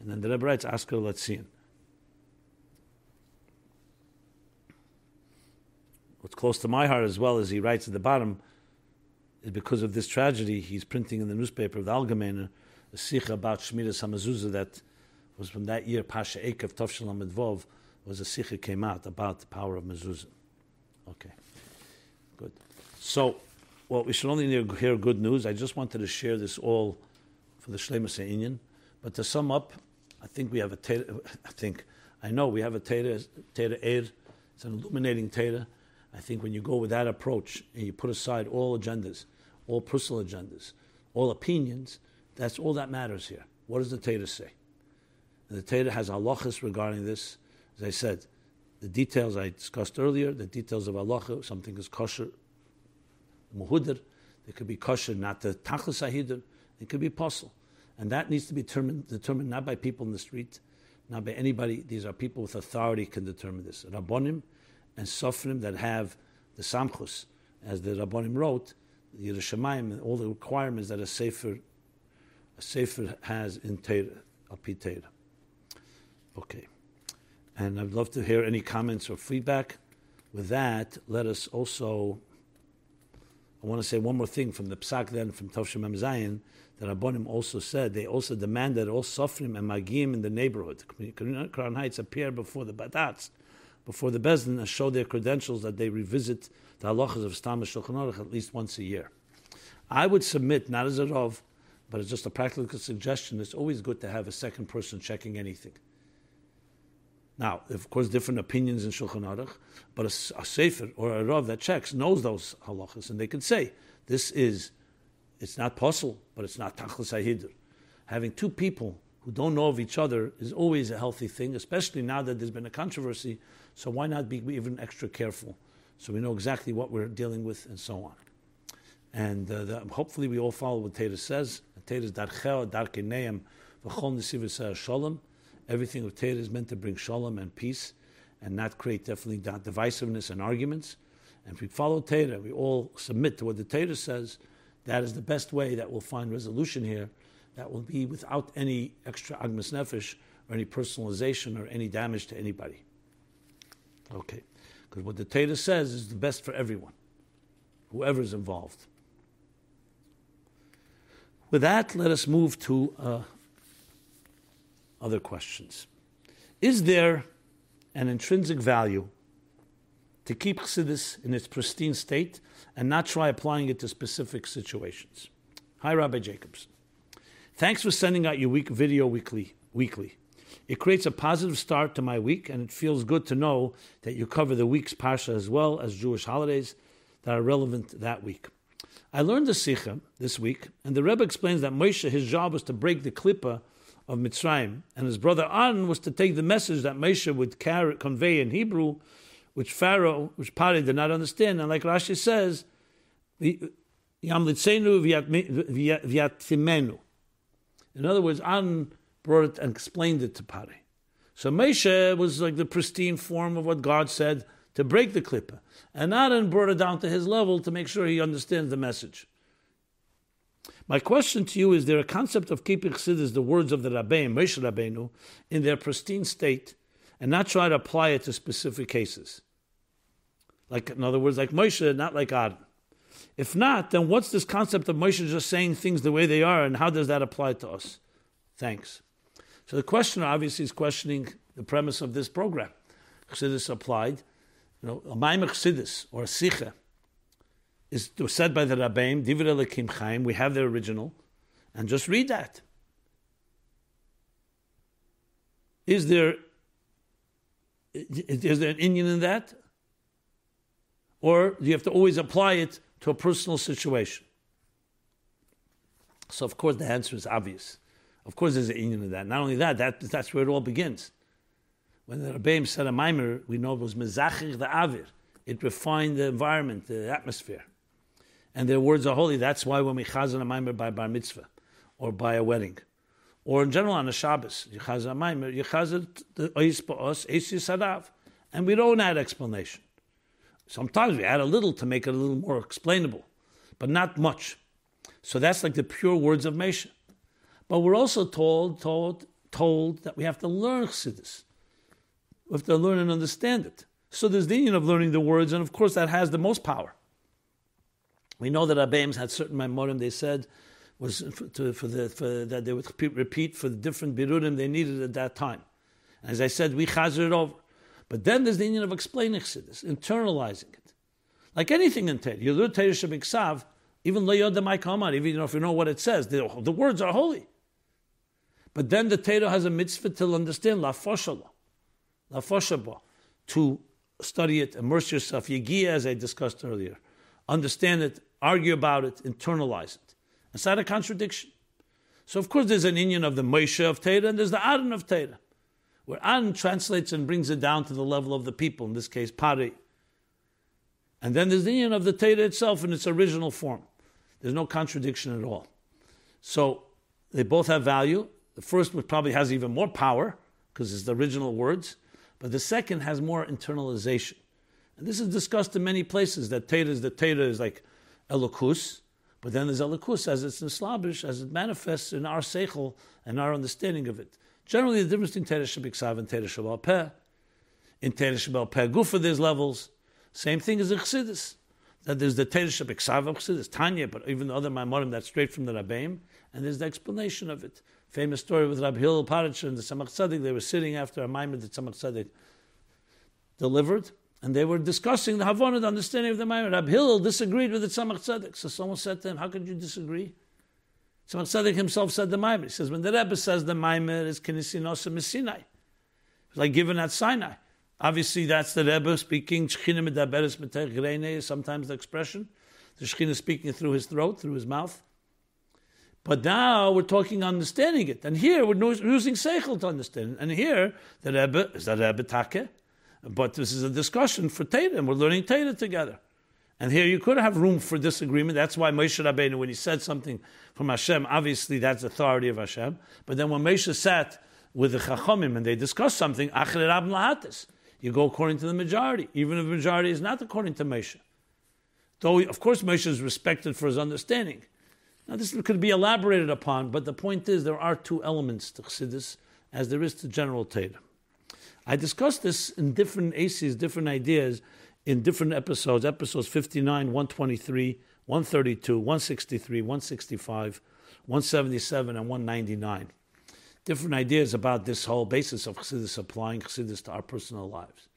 And then the Rebbe writes, "Asker Letzion." What's close to my heart as well as he writes at the bottom is because of this tragedy. He's printing in the newspaper of the Algemeiner the sikh about Shmiras Hamazuzah that was from that year, Pasha Ekev Tovshel Vov, was a sikha came out about the power of mezuzah. Okay, good. So, well, we should only hear good news. I just wanted to share this all for the Shlemus Inyan. But to sum up, I think we have a Teda, I think, I know we have a Teda, Teda Eir. It's an illuminating Teda. I think when you go with that approach and you put aside all agendas, all personal agendas, all opinions, that's all that matters here. What does the Teda say? And the Teda has halachas regarding this. As I said, the details I discussed earlier, the details of halacha, something is kosher, muhudir, it could be kosher, not the tachlis ahidir, it could be apostle. And that needs to be determined, determined not by people in the street, not by anybody. These are people with authority can determine this. Rabbonim and Sofrim that have the samchus, as the Rabbonim wrote, the all the requirements that a sefer, a sefer has in Torah. Okay. And I'd love to hear any comments or feedback. With that, let us also, I want to say one more thing from the Psak din, from Tovshim Zayin, that Rabbonim also said, they also demanded all Sofrim and Magim in the neighborhood. Crown Heights appear before the Badats, before the Bezdin, and show their credentials that they revisit the halachas of Stam Shulchan Aruch at least once a year. I would submit, not as a Rav, but as just a practical suggestion, it's always good to have a second person checking anything. Now, of course, different opinions in Shulchan Aruch, but a, a Sefer or a Rav that checks knows those halachas, and they can say, this is, it's not possible, but it's not Tachlis HaHidr. Having two people who don't know of each other is always a healthy thing, especially now that there's been a controversy, so why not be even extra careful? So we know exactly what we're dealing with and so on. And uh, the, hopefully we all follow what Teda says. Teda is darchel, darkeneim, v'chol shalom. Everything of Torah is meant to bring shalom and peace and not create definitely divisiveness and arguments. And if we follow Torah, we all submit to what the Torah says, that is the best way that we'll find resolution here. That will be without any extra agmas nefesh or any personalization or any damage to anybody. Okay. Because what the Torah says is the best for everyone, whoever is involved. With that, let us move to uh, other questions. Is there an intrinsic value to keep Chassidus in its pristine state and not try applying it to specific situations? Hi, Rabbi Jacobs. Thanks for sending out your week video weekly. Weekly, it creates a positive start to my week, and it feels good to know that you cover the week's parsha as well as Jewish holidays that are relevant that week. I learned the Sikha this week, and the Rebbe explains that Moshe, his job was to break the klippa of Mitzrayim, and his brother Aaron was to take the message that Moshe would carry, convey in Hebrew, which Pharaoh, which Pari did not understand. And like Rashi says, In other words, Aaron brought it and explained it to Pari. So Moshe was like the pristine form of what God said to break the klippa. And Aaron brought it down to his level to make sure he understands the message. My question to you is there a concept of keeping Chassidus, the words of the Rabbein, Moshe Rabbeinu, in their pristine state and not try to apply it to specific cases? Like, in other words, like Moshe, not like Aaron. If not, then what's this concept of Moshe just saying things the way they are and how does that apply to us? Thanks. So the questioner obviously is questioning the premise of this program. Chassidus applied, you know, a Maimach Chassidus or a Sikha is said by the Rabbeim, Divrei Elokim Chaim, we have the original, and just read that. Is there is there an inyan in that? Or do you have to always apply it to a personal situation? So, of course, the answer is obvious. Of course, there's an inyan in that. Not only that, that that's where it all begins. When the Rebbeim said a mimer, we know it was mezachir the avir. It refined the environment, the atmosphere and their words are holy. That's why when we chazan a maimer by bar mitzvah or by a wedding, or in general on a Shabbos, you chazan a maimer, you chazan the ois ba'os, eis sadav, and we don't add explanation. Sometimes we add a little to make it a little more explainable, but not much. So that's like the pure words of Mesha. But we're also told, told, told that we have to learn Chassidus. We have to learn and understand it. So there's the inyan of learning the words, and of course that has the most power. We know that Abbeims had certain memorim they said was to, for the for, that they would repeat for the different birurim they needed at that time. As I said, we chazer it over. But then there's the inyan of explaining Chassidus, internalizing it. Like anything in Torah, you learn Torah Shabbat even even you know, if you know what it says, the, the words are holy. But then the Torah has a mitzvah to understand la foshala, to study it, immerse yourself, yegia, as I discussed earlier, understand it, argue about it, internalize it. It's not a contradiction. So of course there's an inyan of the Moshe of Torah and there's the Aaron of Torah, where Aaron translates and brings it down to the level of the people, in this case Pari. And then there's the inyan of the Torah itself in its original form. There's no contradiction at all. So they both have value. The first one probably has even more power because it's the original words, but the second has more internalization. And this is discussed in many places that Torah is the Torah is like Elokus, but then there's Elikus as it's in Slavish, as it manifests in our Seichel and our understanding of it. Generally, the difference between Teresh Shabbat and Teresh Shabbat Peh. In Teresh Shabbat Peh Gufa, there's levels. Same thing as in Chassidus. That there's the Teresh Shabbat of Chassidus, Tanya, but even the other Maimorim, that's straight from the Rabbeim, and there's the explanation of it. Famous story with Rabbi Hillel Paritcher and the Tzemach Tzedek, they were sitting after a Maimon that Tzemach Tzedek delivered, and they were discussing the Havana, the understanding of the Maimon. Rab Hillel disagreed with the Tzemach Tzedek. So someone said to him, How could you disagree? Tzemach Tzedek himself said the Maimon. He says, When the Rebbe says the Maimon is Kinisinosa Sinai, it's like given at Sinai. Obviously, that's the Rebbe speaking, Sometimes the expression. The Shechina speaking through his throat, through his mouth. But now we're talking understanding it. And here we're using Seichel to understand. And here, the Rebbe, is that Rebbe Take? But this is a discussion for Torah, and we're learning Torah together. And here you could have room for disagreement. That's why Moshe Rabbeinu, when he said something from Hashem, obviously that's authority of Hashem. But then when Moshe sat with the Chachamim and they discussed something, you go according to the majority, even if the majority is not according to Moshe. Though, of course, Moshe is respected for his understanding. Now, this could be elaborated upon, but the point is there are two elements to Chassidus, as there is to general Torah. I discussed this in different ACs, different ideas, in different episodes, episodes 59, 123, 132, 163, 165, 177, and 199. Different ideas about this whole basis of Chassidus applying Chassidus to our personal lives.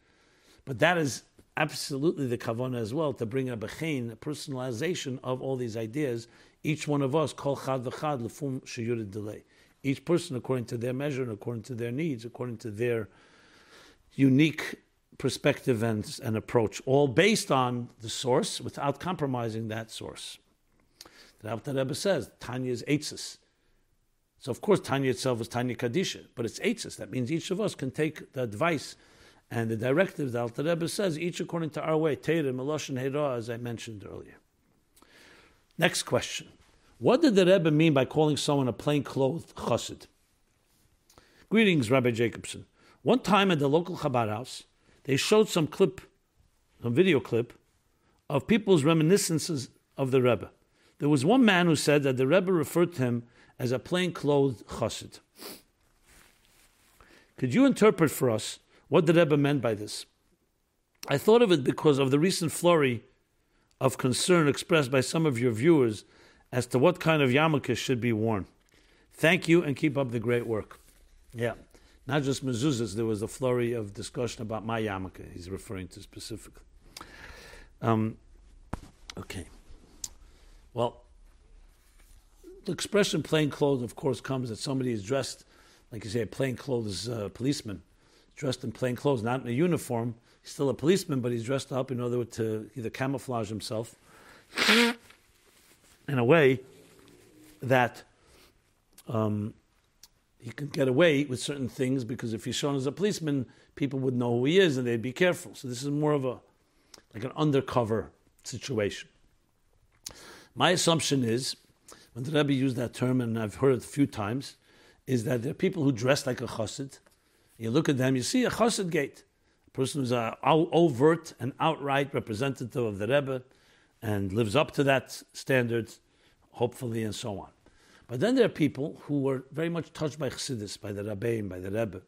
But that is absolutely the kavana as well, to bring a bechain, a personalization of all these ideas. Each one of us, kol chad v'chad lefum sheyurid delay. Each person according to their measure and according to their needs, according to their unique perspective and, and approach, all based on the source without compromising that source. The Alter Rebbe says Tanya is Eitzis. So of course Tanya itself is Tanya Kadisha, but it's Eitzis. That means each of us can take the advice and the directive the Alter Rebbe says, each according to our way, Teira, Melosh, and as I mentioned earlier. Next question. What did the Rebbe mean by calling someone a plain-clothed chassid? Greetings, Rabbi Jacobson. One time at the local Chabad house, they showed some clip, some video clip, of people's reminiscences of the Rebbe. There was one man who said that the Rebbe referred to him as a plain-clothed chassid. Could you interpret for us what the Rebbe meant by this? I thought of it because of the recent flurry of concern expressed by some of your viewers as to what kind of yarmulke should be worn. Thank you and keep up the great work. Yeah. Not just mezuzahs, there was a flurry of discussion about my yarmulke, he's referring to specifically. Um, okay. Well, the expression plain clothes, of course, comes that somebody is dressed, like you say, a plain clothes uh, policeman, dressed in plain clothes, not in a uniform. He's still a policeman, but he's dressed up in order to either camouflage himself in a way that um, he can get away with certain things because if he's shown as a policeman, people would know who he is and they'd be careful. So this is more of a like an undercover situation. My assumption is, when the Rebbe used that term, and I've heard it a few times, is that there are people who dress like a chassid. You look at them, you see a chassid gate, a person who's an overt and outright representative of the Rebbe and lives up to that standard, hopefully, and so on. But then there are people who were very much touched by Chassidus, by the Rabbeim, by the Rebbe.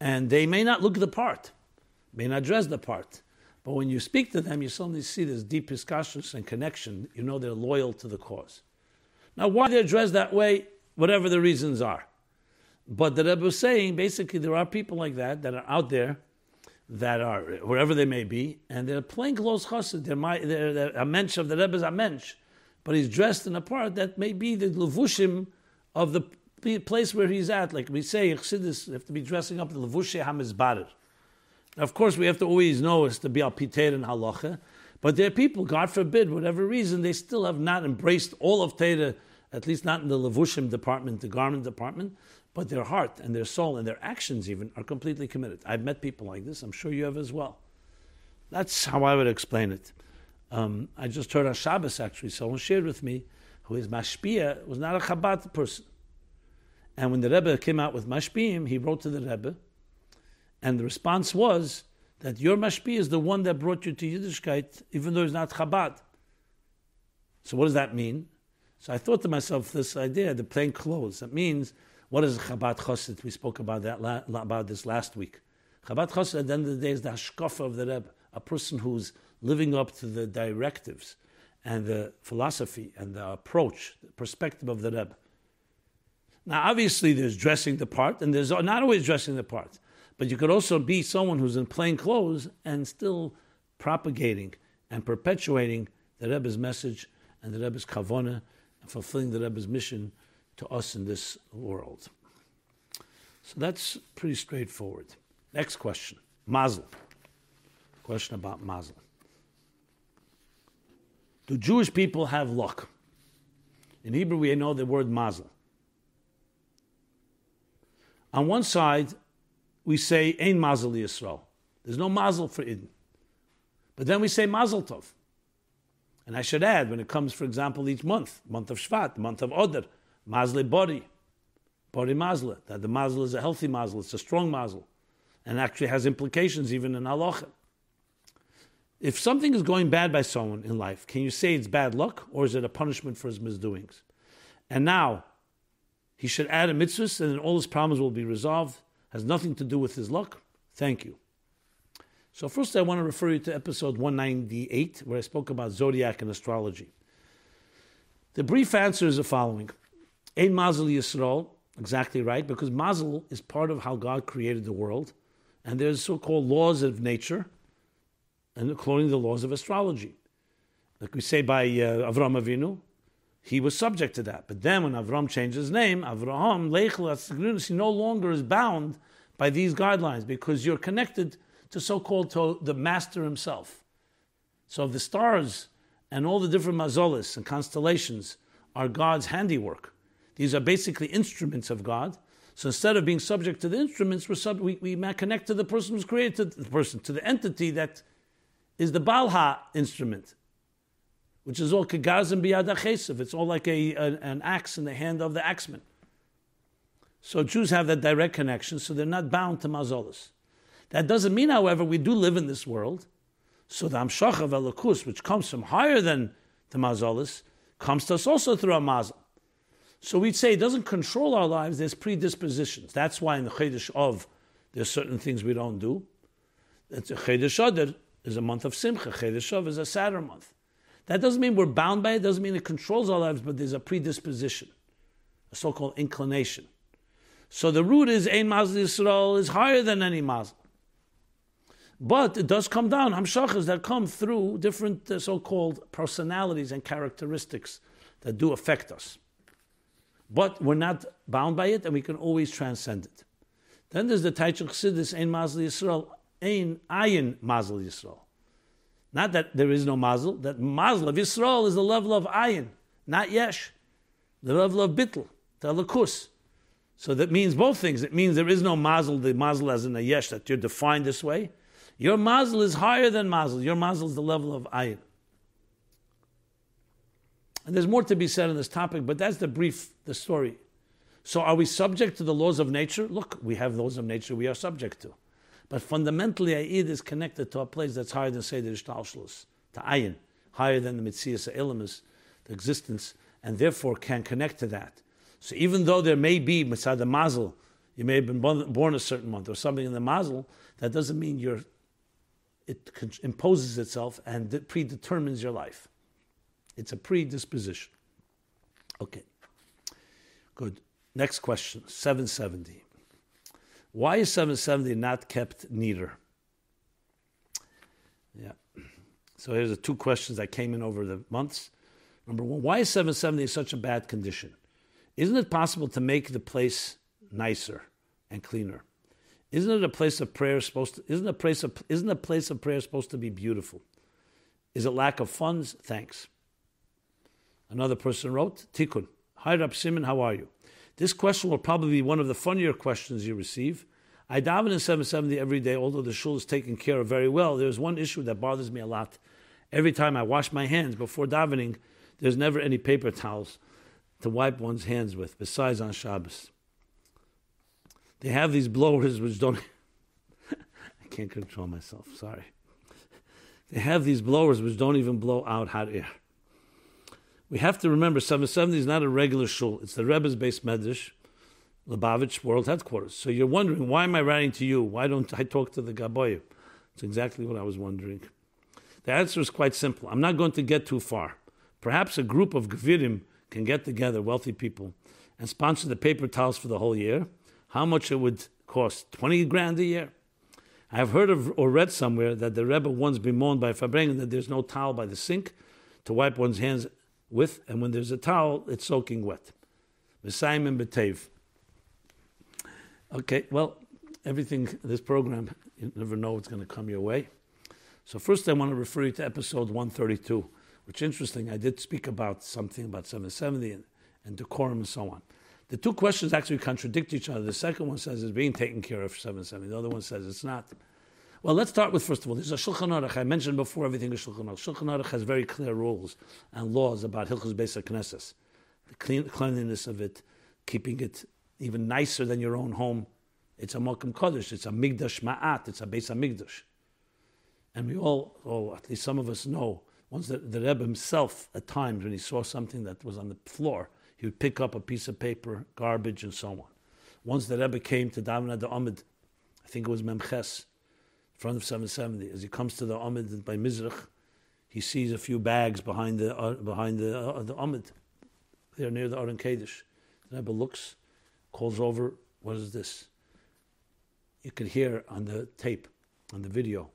And they may not look the part, may not dress the part. But when you speak to them, you suddenly see this deep discussion and connection. You know they're loyal to the cause. Now, why they're dressed that way, whatever the reasons are. But the Rebbe was saying, basically, there are people like that that are out there that are wherever they may be, and they're plain clothes chassid. They're, my, they're, they're a mensch of the Rebbe's a mensch, but he's dressed in a part that may be the levushim of the place where he's at. Like we say, chassidus have to be dressing up the levushe hamizbarer. Of course, we have to always know is to be al piter and halacha, but there are people, God forbid, whatever reason, they still have not embraced all of Torah, at least not in the levushim department, the garment department but their heart and their soul and their actions even are completely committed. I've met people like this. I'm sure you have as well. That's how I would explain it. Um, I just heard on Shabbos actually. Someone shared with me who is mashpia was not a Chabad person, and when the Rebbe came out with mashpiyim, he wrote to the Rebbe, and the response was that your mashpia is the one that brought you to Yiddishkeit, even though it's not Chabad. So what does that mean? So I thought to myself, this idea, the plain clothes, that means what is Chabad Chosid? We spoke about that about this last week. Chabad Chosid at the end of the day is the hashkafa of the Rebbe, a person who's living up to the directives and the philosophy and the approach, the perspective of the Rebbe. Now, obviously, there's dressing the part, and there's not always dressing the part, but you could also be someone who's in plain clothes and still propagating and perpetuating the Rebbe's message and the Rebbe's kavana and fulfilling the Rebbe's mission to us in this world. So that's pretty straightforward. Next question Mazel. Question about Mazel. Do Jewish people have luck? In Hebrew, we know the word Mazel. On one side, we say Ein Mazel Yisrael. There's no Mazel for Eden. But then we say Mazel Tov. And I should add, when it comes, for example, each month, month of Shvat, month of Odr, Mazle body, body mazle. That the mazle is a healthy mazle, it's a strong mazle, and actually has implications even in halacha. If something is going bad by someone in life, can you say it's bad luck or is it a punishment for his misdoings? And now, he should add a mitzvah and then all his problems will be resolved. Has nothing to do with his luck. Thank you. So, first, I want to refer you to episode 198, where I spoke about zodiac and astrology. The brief answer is the following Ein Mazel Yisrael, exactly right, because Mazel is part of how God created the world, and there's so-called laws of nature, and to the laws of astrology. Like we say by uh, Avram Avinu, he was subject to that. But then when Avram changed his name, Avraham, he no longer is bound by these guidelines because you're connected to so-called to the master himself. So the stars and all the different mazolis and constellations are God's handiwork. These are basically instruments of God. So instead of being subject to the instruments, we're sub- we, we connect to the person who's created the person, to the entity that is the Balha instrument, which is all kagazim biyad achesev. It's all like a, a, an axe in the hand of the axeman. So Jews have that direct connection, so they're not bound to mazolas. That doesn't mean, however, we do live in this world. So the Amshach of Elokus, which comes from higher than the mazolas, comes to us also through a mazal. So we'd say it doesn't control our lives, there's predispositions. That's why in the Chedesh of, there's certain things we don't do. It's a Chedesh Adar is a month of Simcha, Chedesh Av is a sadder month. That doesn't mean we're bound by it, doesn't mean it controls our lives, but there's a predisposition, a so called inclination. So the root is Ein Mazel Yisrael is higher than any Mazel. But it does come down, Hamshachas that come through different uh, so called personalities and characteristics that do affect us. But we're not bound by it, and we can always transcend it. Then there's the Taich Chassidus, Ein Mazel Yisrael, Ein Ayin Mazel Yisrael. Not that there is no Mazel, that Mazel of Yisrael is the level of Ayin, not Yesh, the level of Bittel, the Lakus. So that means both things. It means there is no Mazel, the Mazel as in a Yesh, that you're defined this way. Your Mazel is higher than Mazel. Your Mazel is the level of Ayin. And there's more to be said on this topic, but that's the brief, the story. So are we subject to the laws of nature? Look, we have laws of nature we are subject to. But fundamentally, Aid is connected to a place that's higher than Seder Ishtalshlus, to Ayin, higher than the Mitzias Elamis, the existence, and therefore can connect to that. So even though there may be Mitzad the Mazel, you may have been born a certain month or something in the Mazel, that doesn't mean you're, it imposes itself and predetermines your life. It's a predisposition. Okay. Good. Next question 770. Why is 770 not kept neater? Yeah. So here's the two questions that came in over the months. Number one, why is 770 in such a bad condition? Isn't it possible to make the place nicer and cleaner? Isn't it a place of prayer supposed to, isn't a place of, isn't a place of prayer supposed to be beautiful? Is it lack of funds? Thanks. Another person wrote, Tikkun. Hi, Rab Simon, how are you? This question will probably be one of the funnier questions you receive. I daven in 770 every day, although the shul is taken care of very well. There's one issue that bothers me a lot. Every time I wash my hands before davening, there's never any paper towels to wipe one's hands with, besides on Shabbos. They have these blowers which don't. I can't control myself, sorry. They have these blowers which don't even blow out hot air. We have to remember 770 is not a regular shul. It's the Rebbe's Beis medrash, Lubavitch World Headquarters. So you're wondering, why am I writing to you? Why don't I talk to the Gaboyim? It's exactly what I was wondering. The answer is quite simple. I'm not going to get too far. Perhaps a group of Gvirim can get together, wealthy people, and sponsor the paper towels for the whole year. How much it would cost? 20 grand a year? I have heard of or read somewhere that the Rebbe once bemoaned by Farbrengen that there's no towel by the sink to wipe one's hands with, and when there's a towel, it's soaking wet. And Betev. Okay, well, everything, this program, you never know what's going to come your way. So, first, I want to refer you to episode 132, which interesting. I did speak about something about 770 and, and decorum and so on. The two questions actually contradict each other. The second one says it's being taken care of for 770, the other one says it's not. Well, let's start with first of all. There's a Shulchan Aruch. I mentioned before everything is Shulchan Aruch. Shulchan Aruch has very clear rules and laws about Hilchos Beis Knesses, the clean, cleanliness of it, keeping it even nicer than your own home. It's a Malkum Kodesh. It's a Migdash Ma'at. It's a Beis Migdash. And we all, or at least some of us know, once the, the Rebbe himself, at times when he saw something that was on the floor, he would pick up a piece of paper, garbage, and so on. Once the Rebbe came to Daven the Amid, I think it was Memches, front of 770. As he comes to the Amid by Mizrach, he sees a few bags behind the uh, behind the uh, the Amid. They're near the Aron Kaddish. The Rebbe looks, calls over, what is this? You could hear on the tape, on the video,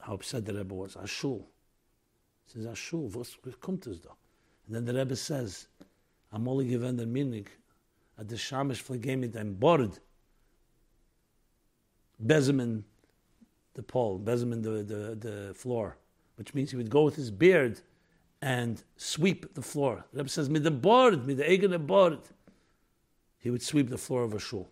how upset the Rebbe was. Ashul. He says, Ashul, was kommt es da? And then the Rebbe says, I'm only given the meaning, at the Shamish flegemi dein Bord, bezemen the pole, bezemen the, the, the floor, which means he would go with his beard and sweep the floor. The Rebbe says, mit the board. He would sweep the floor of a shul.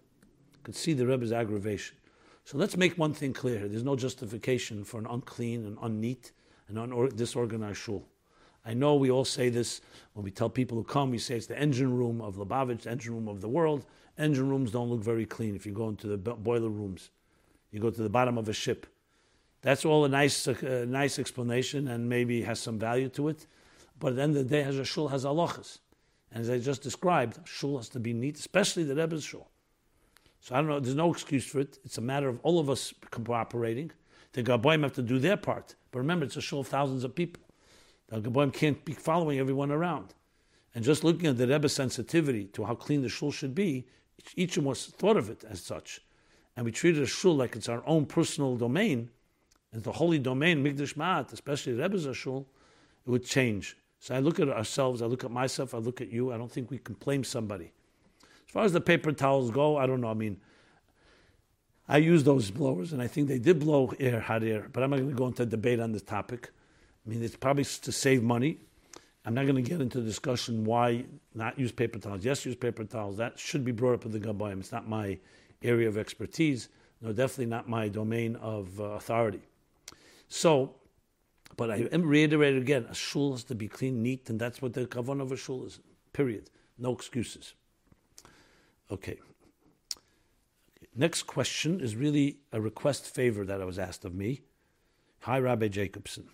You could see the Rebbe's aggravation. So let's make one thing clear. There's no justification for an unclean and unneat and unor- disorganized shul. I know we all say this when we tell people who come, we say it's the engine room of Lubavitch, the engine room of the world. Engine rooms don't look very clean if you go into the boiler rooms. You go to the bottom of a ship. That's all a nice, uh, nice explanation and maybe has some value to it. But at the end of the day, a shul has halachas. And as I just described, shul has to be neat, especially the Rebbe's shul. So I don't know, there's no excuse for it. It's a matter of all of us cooperating. The Gaboim have to do their part. But remember, it's a shul of thousands of people. The Gaboim can't be following everyone around. And just looking at the Rebbe's sensitivity to how clean the shul should be, each of us thought of it as such. And we treated a shul like it's our own personal domain, and the holy domain, Migdash Ma'at, especially Rebbe's shul, it would change. So I look at ourselves, I look at myself, I look at you. I don't think we can blame somebody. As far as the paper towels go, I don't know. I mean, I use those blowers, and I think they did blow air, hot air, but I'm not going to go into a debate on this topic. I mean, it's probably to save money. I'm not going to get into the discussion why not use paper towels. Yes, use paper towels. That should be brought up with the Gabayim. It's not my area of expertise. No, definitely not my domain of uh, authority. So, but I reiterate again: a shul has to be clean, neat, and that's what the kavan of a shul is. Period. No excuses. Okay. Next question is really a request favor that I was asked of me. Hi, Rabbi Jacobson.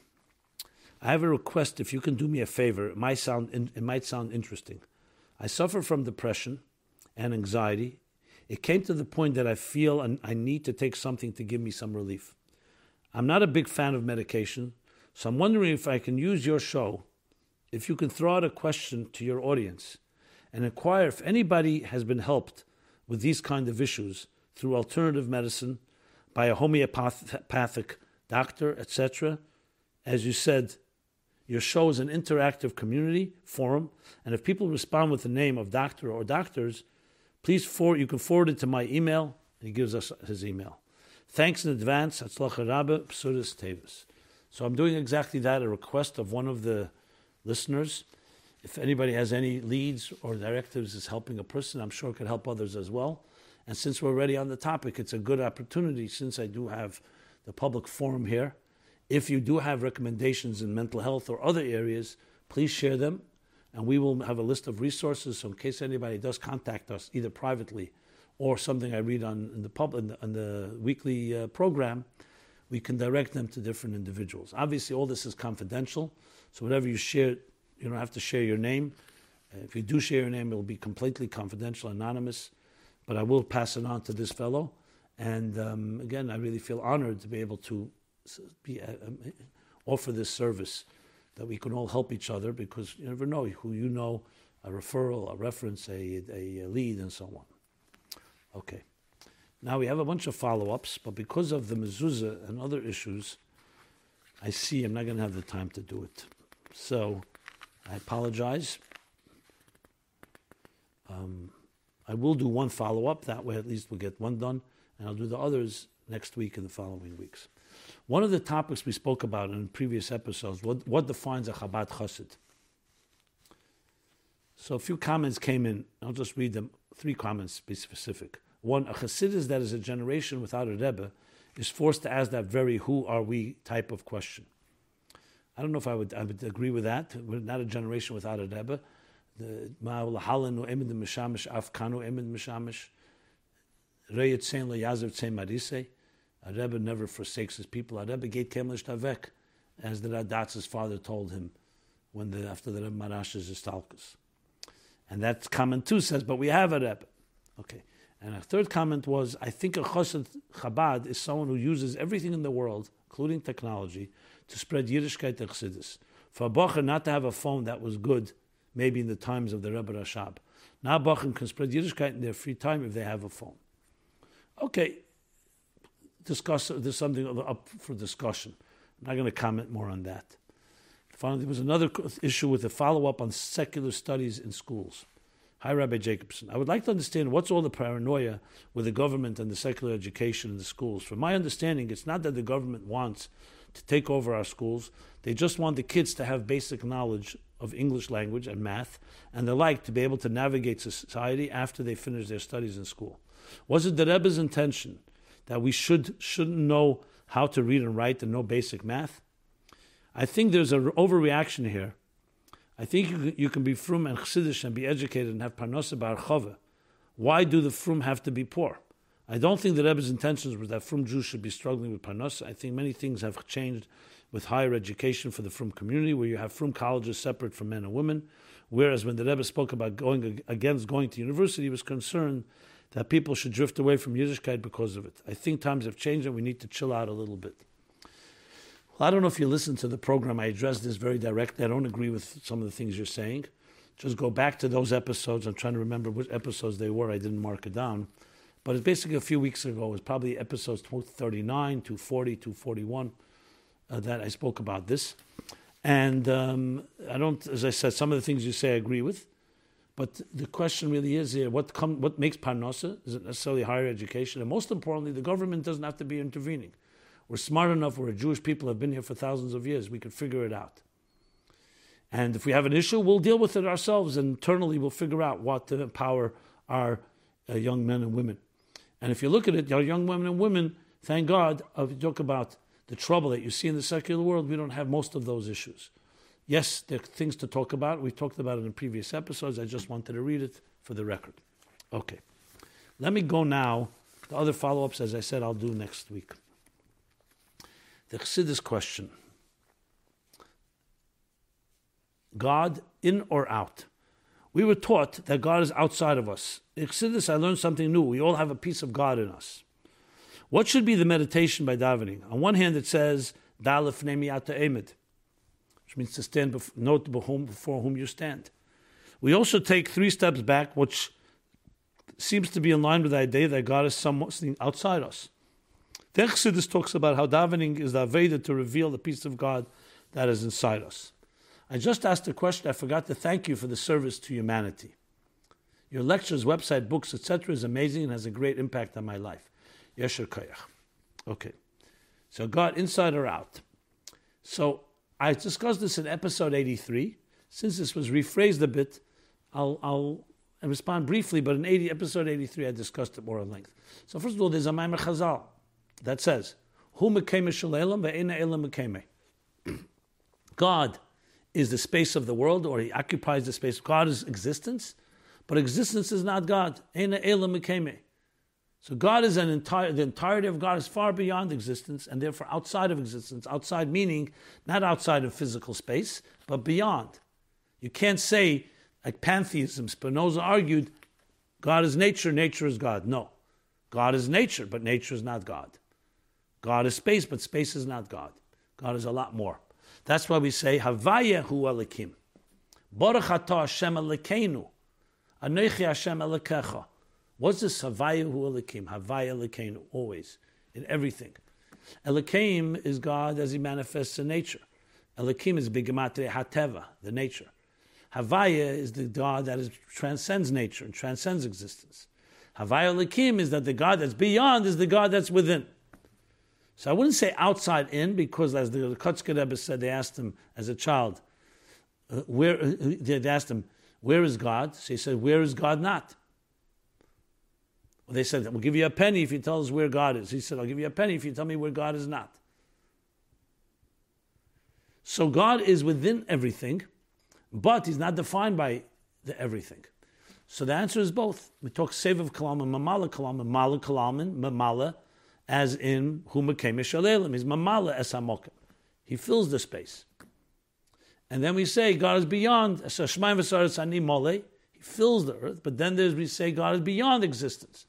I have a request. If you can do me a favor, it might sound it might sound interesting. I suffer from depression and anxiety. It came to the point that I feel I need to take something to give me some relief. I'm not a big fan of medication, so I'm wondering if I can use your show, if you can throw out a question to your audience and inquire if anybody has been helped with these kind of issues through alternative medicine by a homeopathic doctor, etc., as you said, your show is an interactive community forum, and if people respond with the name of doctor or doctors, please forward. You can forward it to my email, he gives us his email. Thanks in advance. So I'm doing exactly that. A request of one of the listeners. If anybody has any leads or directives is helping a person, I'm sure it could help others as well. And since we're already on the topic, it's a good opportunity since I do have the public forum here. If you do have recommendations in mental health or other areas, please share them. And we will have a list of resources. So in case anybody does contact us, either privately or something I read on in the pub in the, in the weekly uh, program, we can direct them to different individuals. Obviously, all this is confidential. So whatever you share, you don't have to share your name. Uh, if you do share your name, it will be completely confidential, anonymous. But I will pass it on to this fellow. And um, again, I really feel honored to be able to be, uh, um, offer this service that we can all help each other because you never know who you know, a referral, a reference, a, a, lead, and so on. Okay. Now we have a bunch of follow ups, but because of the mezuzah and other issues, I see I'm not going to have the time to do it. So I apologize. Um, I will do one follow up. That way, at least we'll get one done, and I'll do the others next week and the following weeks. One of the topics we spoke about in previous episodes what, what defines a Chabad Chassid. So a few comments came in. I'll just read them. Three comments, be specific. One, a Chassidus that is a generation without a Rebbe is forced to ask that very "Who are we?" type of question. I don't know if I would I would agree with that. We're not a generation without a Rebbe. The Ma'ulahalanu emid mishamish afkanu emid mishamish. Reyet tzein lo yazer tzein marise. A Rebbe never forsakes his people. A Rebbe gate kemlish tavek, as the Radatz's father told him when the after the Rebbe Marash's istalkus. And that's comment two says, but we have a Rebbe. Okay. And a third comment was, I think a Chassid Chabad is someone who uses everything in the world, including technology, to spread Yiddishkeit and Chassidus. For a Bacher not to have a phone that was good, maybe in the times of the Rebbe Rashab. Now Bacher can spread Yiddishkeit in their free time if they have a phone. Okay, discuss. There's something up for discussion. I'm not going to comment more on that. Finally, there was another issue with the follow up on secular studies in schools. Hi, Rabbi Jacobson. I would like to understand what's all the paranoia with the government and the secular education in the schools. From my understanding, it's not that the government wants to take over our schools, they just want the kids to have basic knowledge of English language and math and the like to be able to navigate society after they finish their studies in school. Was it the Rebbe's intention that we should shouldn't know how to read and write and know basic math. I think there's an overreaction here. I think you, you can be frum and chassidish and be educated and have parnosa bar chove. Why do the frum have to be poor? I don't think the Rebbe's intentions were that frum Jews should be struggling with parnosa. I think many things have changed with higher education for the frum community, where you have frum colleges separate from men and women. Whereas when the Rebbe spoke about going against going to university, he was concerned that people should drift away from Yiddishkeit because of it. I think times have changed and we need to chill out a little bit. Well, I don't know if you listened to the program. I addressed this very directly. I don't agree with some of the things you're saying. Just go back to those episodes. I'm trying to remember which episodes they were. I didn't mark it down. But it's basically a few weeks ago. It was probably episodes 239, 240, 241 uh, that I spoke about this. And um, I don't, as I said, some of the things you say I agree with. But the question really is here: what come, what makes parnasa? Is it necessarily higher education? And most importantly, the government doesn't have to be intervening. We're smart enough. We're a Jewish people. Have been here for thousands of years. We could figure it out. And if we have an issue, we'll deal with it ourselves. And internally, we'll figure out what to empower our uh, young men and women. And if you look at it, our young women and women, thank God, if you talk about the trouble that you see in the secular world, we don't have most of those issues. Yes, there are things to talk about. We've talked about it in previous episodes. I just wanted to read it for the record. Okay. Let me go now. The other follow ups, as I said, I'll do next week. The Chassidus question God in or out? We were taught that God is outside of us. In Chassidus, I learned something new. We all have a piece of God in us. What should be the meditation by davening? On one hand, it says, Dalef Nemiata Emid which means to stand before, note before whom you stand. We also take three steps back, which seems to be in line with the idea that God is something outside us. The talks about how davening is the Veda to reveal the peace of God that is inside us. I just asked a question. I forgot to thank you for the service to humanity. Your lectures, website, books, etc., is amazing and has a great impact on my life. Yesher Koyach. Okay. So God, inside or out. So I discussed this in episode 83. Since this was rephrased a bit, I'll, I'll respond briefly, but in 80, episode 83, I discussed it more at length. So first of all, there's a Maimer Chazal that says, God is the space of the world, or he occupies the space. God is existence, but existence is not God. So God is an entire, the entirety of God is far beyond existence and therefore outside of existence. Outside meaning not outside of physical space, but beyond. You can't say, like pantheism, Spinoza argued, God is nature, nature is God. No. God is nature, but nature is not God. God is space, but space is not God. God is a lot more. That's why we say, Havaya hu alikim. Baruch atah Hashem alikeinu. Anoichi Hashem alikecha. What's this Havaya Hu Elikim? Havaya Elikeinu, always, in everything. Elikim is God as He manifests in nature. Elikim is B'gematria Hateva, the nature. Havaya is the God that is, transcends nature and transcends existence. Havaya Elikim is that the God that's beyond is the God that's within. So I wouldn't say outside in, because as the Kotzker Rebbe said, they asked him as a child, uh, where, uh, they asked him, where is God? So he said, where is God not? Well, They said, We'll give you a penny if you tell us where God is. He said, I'll give you a penny if you tell me where God is not. So God is within everything, but He's not defined by the everything. So the answer is both. We talk Sevav Kalam and Mamala Kalam and Mala Kalam Mamala, as in Huma Kemish He's Mamala Esamokim. He fills the space. And then we say God is beyond. He fills the earth, but then there's we say God is beyond existence.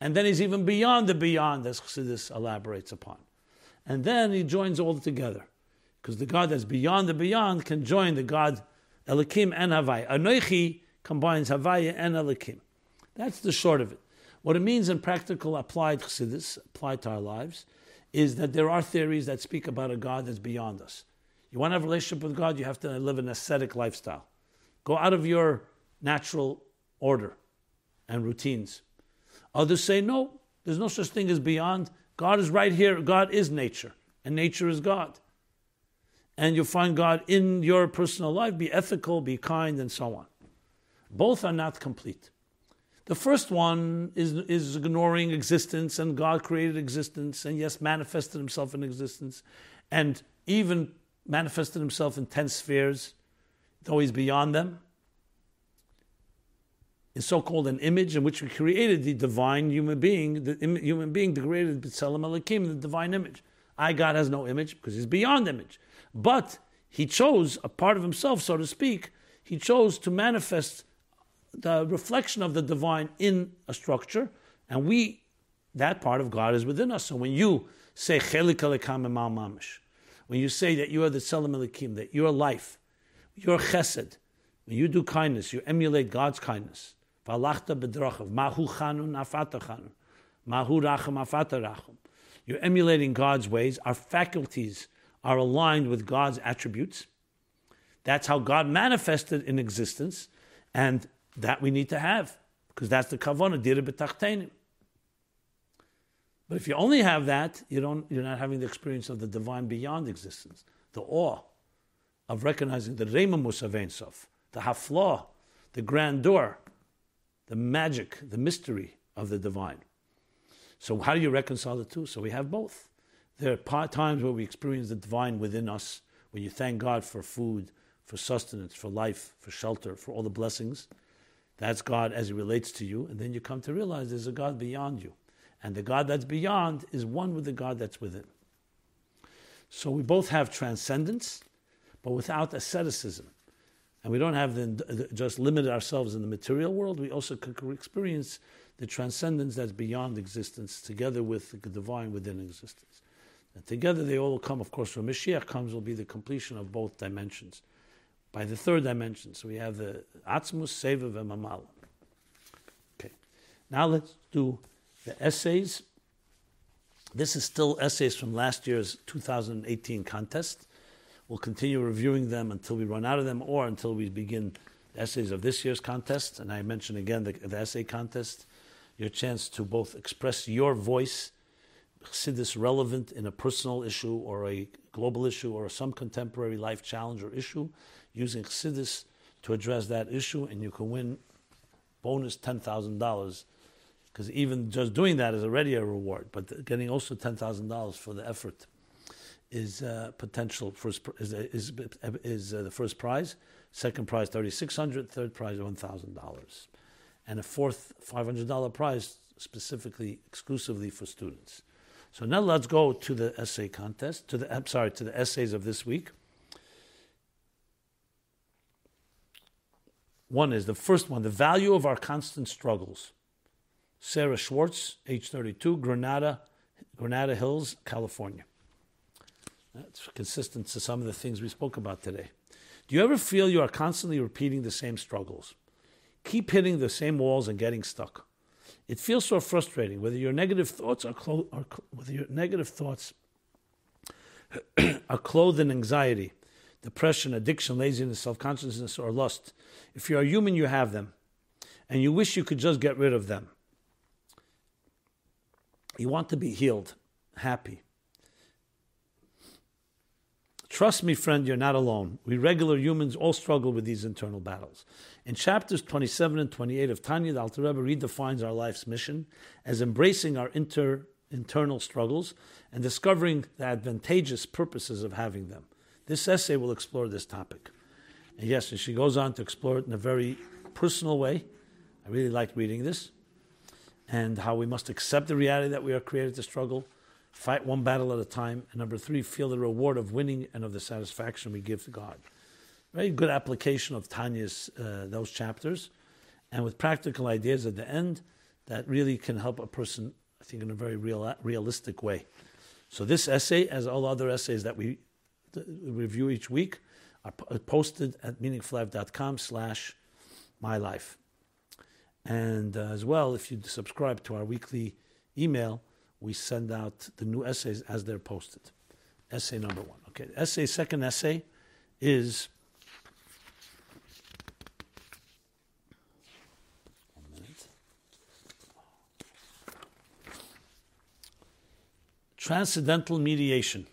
And then he's even beyond the beyond, as Chassidus elaborates upon. And then he joins all together. Because the God that's beyond the beyond can join the God Elikim and Havaya. Anoichi combines Havaya and Elikim. That's the short of it. What it means in practical applied Chassidus, applied to our lives, is that there are theories that speak about a God that's beyond us. You want to have a relationship with God, you have to live an ascetic lifestyle. Go out of your natural order and routines. Others say, no, there's no such thing as beyond. God is right here. God is nature, and nature is God. And you'll find God in your personal life. Be ethical, be kind, and so on. Both are not complete. The first one is, is ignoring existence, and God created existence, and yes, manifested himself in existence, and even manifested himself in 10 spheres, though he's beyond them is so-called an image in which we created the divine human being, the Im- human being, the created B'Tselem Elohim, the divine image. I, God, has no image because he's beyond image. But he chose a part of himself, so to speak, he chose to manifest the reflection of the divine in a structure, and we, that part of God is within us. So when you say Chelik Mamish, when you say that you are the Tselem Elohim, that your life, your chesed, when you do kindness, you emulate God's kindness. Mahu. Mahu racham. You're emulating God's ways. Our faculties are aligned with God's attributes. That's how God manifested in existence, and that we need to have, because that's the kavanah, dira b'tachtenim. But if you only have that, you don't, you're not having the experience of the divine beyond existence, the awe of recognizing the Reimamus of Sof, the haflah, the grandeur, the magic, the mystery of the divine. So, how do you reconcile the two? So, we have both. There are times where we experience the divine within us, when you thank God for food, for sustenance, for life, for shelter, for all the blessings. That's God as He relates to you. And then you come to realize there's a God beyond you. And the God that's beyond is one with the God that's within. So we both have transcendence, but without asceticism and we don't have just limited ourselves in the material world, we also can experience the transcendence that's beyond existence together with the divine within existence. And together they all come, of course, when Mashiach comes, will be the completion of both dimensions. By the third dimension, so we have the Atzmus, Sevav, and. Okay, now let's do the essays. This is still essays from last year's 2018 contest. We'll continue reviewing them until we run out of them or until we begin essays of this year's contest. And I mention again the, the essay contest, your chance to both express your voice, Chassidus relevant in a personal issue or a global issue or some contemporary life challenge or issue, using Chassidus to address that issue, and you can win bonus $10,000 because even just doing that is already a reward. But getting also ten thousand dollars for the effort is uh, potential first is is, is uh, the first prize. Second prize thirty six hundred. Third prize one thousand dollars, and a fourth five hundred dollar prize specifically exclusively for students. So now let's go to the essay contest. To the I'm sorry to the essays of this week. One is the first one: the value of our constant struggles. Sarah Schwartz, age 32, Granada, Granada Hills, California. That's consistent to some of the things we spoke about today. Do you ever feel you are constantly repeating the same struggles? Keep hitting the same walls and getting stuck. It feels so frustrating. Whether your negative thoughts are, clo- are cl- whether your negative thoughts are clothed in anxiety, depression, addiction, laziness, self-consciousness, or lust. If you are human, you have them, and you wish you could just get rid of them. You want to be healed, happy. Trust me, friend, you're not alone. We regular humans all struggle with these internal battles. In chapters 27 and 28 of Tanya, the Alter Rebbe redefines our life's mission as embracing our inter, internal struggles and discovering the advantageous purposes of having them. This essay will explore this topic. And yes, and she goes on to explore it in a very personal way. I really like reading this and how we must accept the reality that we are created to struggle, fight one battle at a time, and number three, feel the reward of winning and of the satisfaction we give to God. Very good application of Tanya's uh, those chapters, and with practical ideas at the end that really can help a person, I think, in a very real, realistic way. So this essay, as all other essays that we review each week, are posted at meaningfullife.com slash my life. And uh, as well, if you subscribe to our weekly email, we send out the new essays as they're posted. Essay number one. Okay, essay, second essay is. Transcendental mediation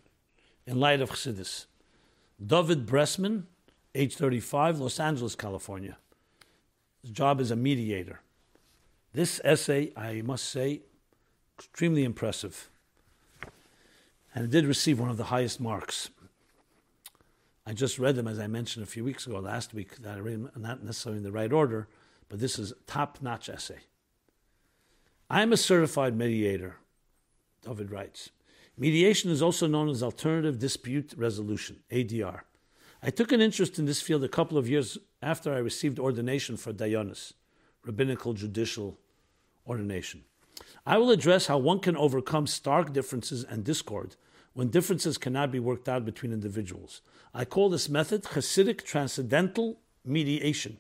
in light of Chassidus. David Bressman, age 35, Los Angeles, California. His job is a mediator. This essay, I must say, extremely impressive. And it did receive one of the highest marks. I just read them, as I mentioned a few weeks ago, last week, that I read them not necessarily in the right order, but this is a top notch essay. I am a certified mediator, David writes. Mediation is also known as alternative dispute resolution, ADR. I took an interest in this field a couple of years after I received ordination for Dayanis, rabbinical judicial ordination. I will address how one can overcome stark differences and discord when differences cannot be worked out between individuals. I call this method Hasidic transcendental mediation.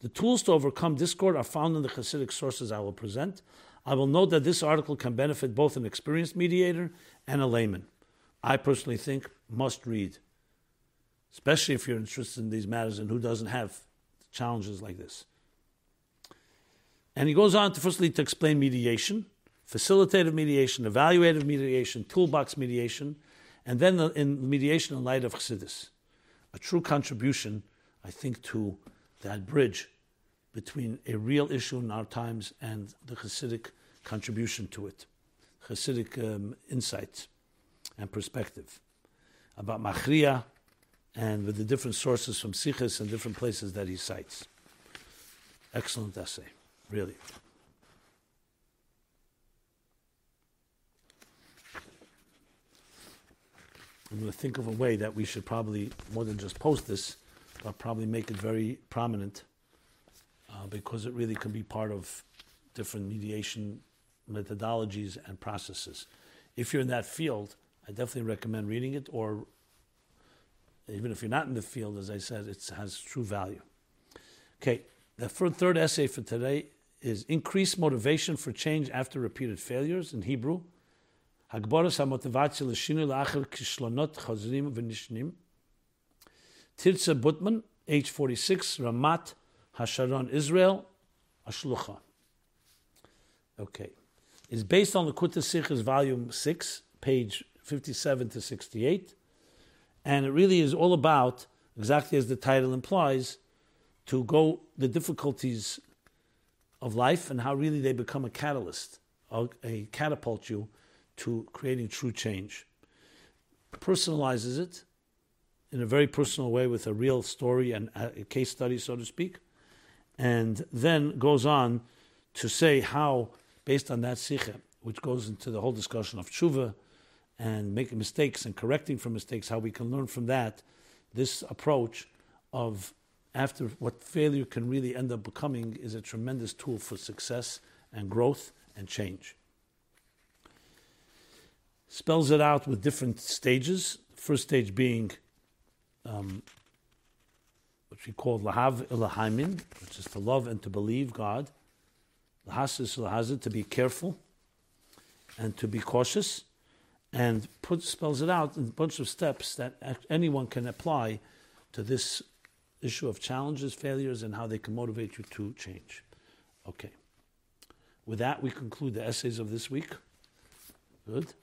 The tools to overcome discord are found in the Hasidic sources I will present. I will note that this article can benefit both an experienced mediator and a layman. I personally think must read especially if you're interested in these matters and who doesn't have challenges like this. And he goes on to firstly to explain mediation, facilitative mediation, evaluative mediation, toolbox mediation, and then the, in mediation in light of Chassidus. A true contribution, I think, to that bridge between a real issue in our times and the Hasidic contribution to it, Hasidic um, insight and perspective about Machriya, and with the different sources from Sichos and different places that he cites. Excellent essay, really. I'm going to think of a way that we should probably, more than just post this, but probably make it very prominent uh, because it really can be part of different mediation methodologies and processes. If you're in that field, I definitely recommend reading it or even if you're not in the field, as I said, it has true value. Okay, the third essay for today is Increased Motivation for Change After Repeated Failures in Hebrew. Tirza Butman, age 46, Ramat Hasharon, Israel, Ashlucha. Okay. It's based on the Kuta Sichos, volume 6, page 57 to 68. And it really is all about, exactly as the title implies, to go the difficulties of life and how really they become a catalyst, a catapult you to creating true change. Personalizes it in a very personal way with a real story and a case study, so to speak, and then goes on to say how, based on that sicha, which goes into the whole discussion of tshuva and making mistakes and correcting from mistakes, how we can learn from that, this approach of after what failure can really end up becoming is a tremendous tool for success and growth and change. Spells it out with different stages. First stage being um, what we call lahav ilahimin, which is to love and to believe God. Lahasis lahazit, to be careful and to be cautious, and put spells it out in a bunch of steps that anyone can apply to this issue of challenges, failures, and how they can motivate you to change. Okay. With that, we conclude the essays of this week. Good.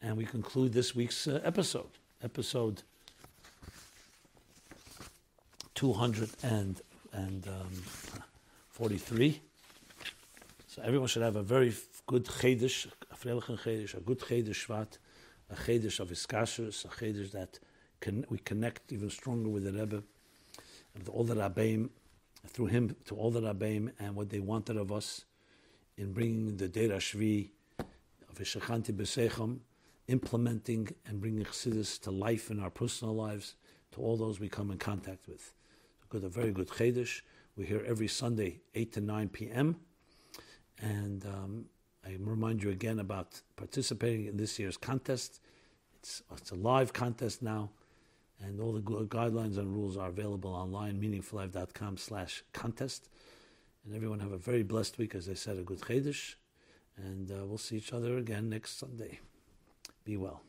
And we conclude this week's uh, episode, episode 243. Um, so everyone should have a very good Chedesh, a Freilichen Chedesh, a good Chedesh Shvat, a Chedesh of Iskashus, a Chedesh that can, we connect even stronger with the Rebbe of all the Rabbeim, through him to all the Rabbeim and what they wanted of us in bringing the Deir Shvi of Ishachanti Besecham, implementing and bringing Chassidus to life in our personal lives, to all those we come in contact with. Good, a very good Chedesh. We're here every Sunday, 8 to 9 p.m. And um, I remind you again about participating in this year's contest. It's, it's a live contest now and all the guidelines and rules are available online, meaningfullife.com slash contest. And everyone have a very blessed week, as I said, a good Chedesh, and uh, we'll see each other again next Sunday. Be well.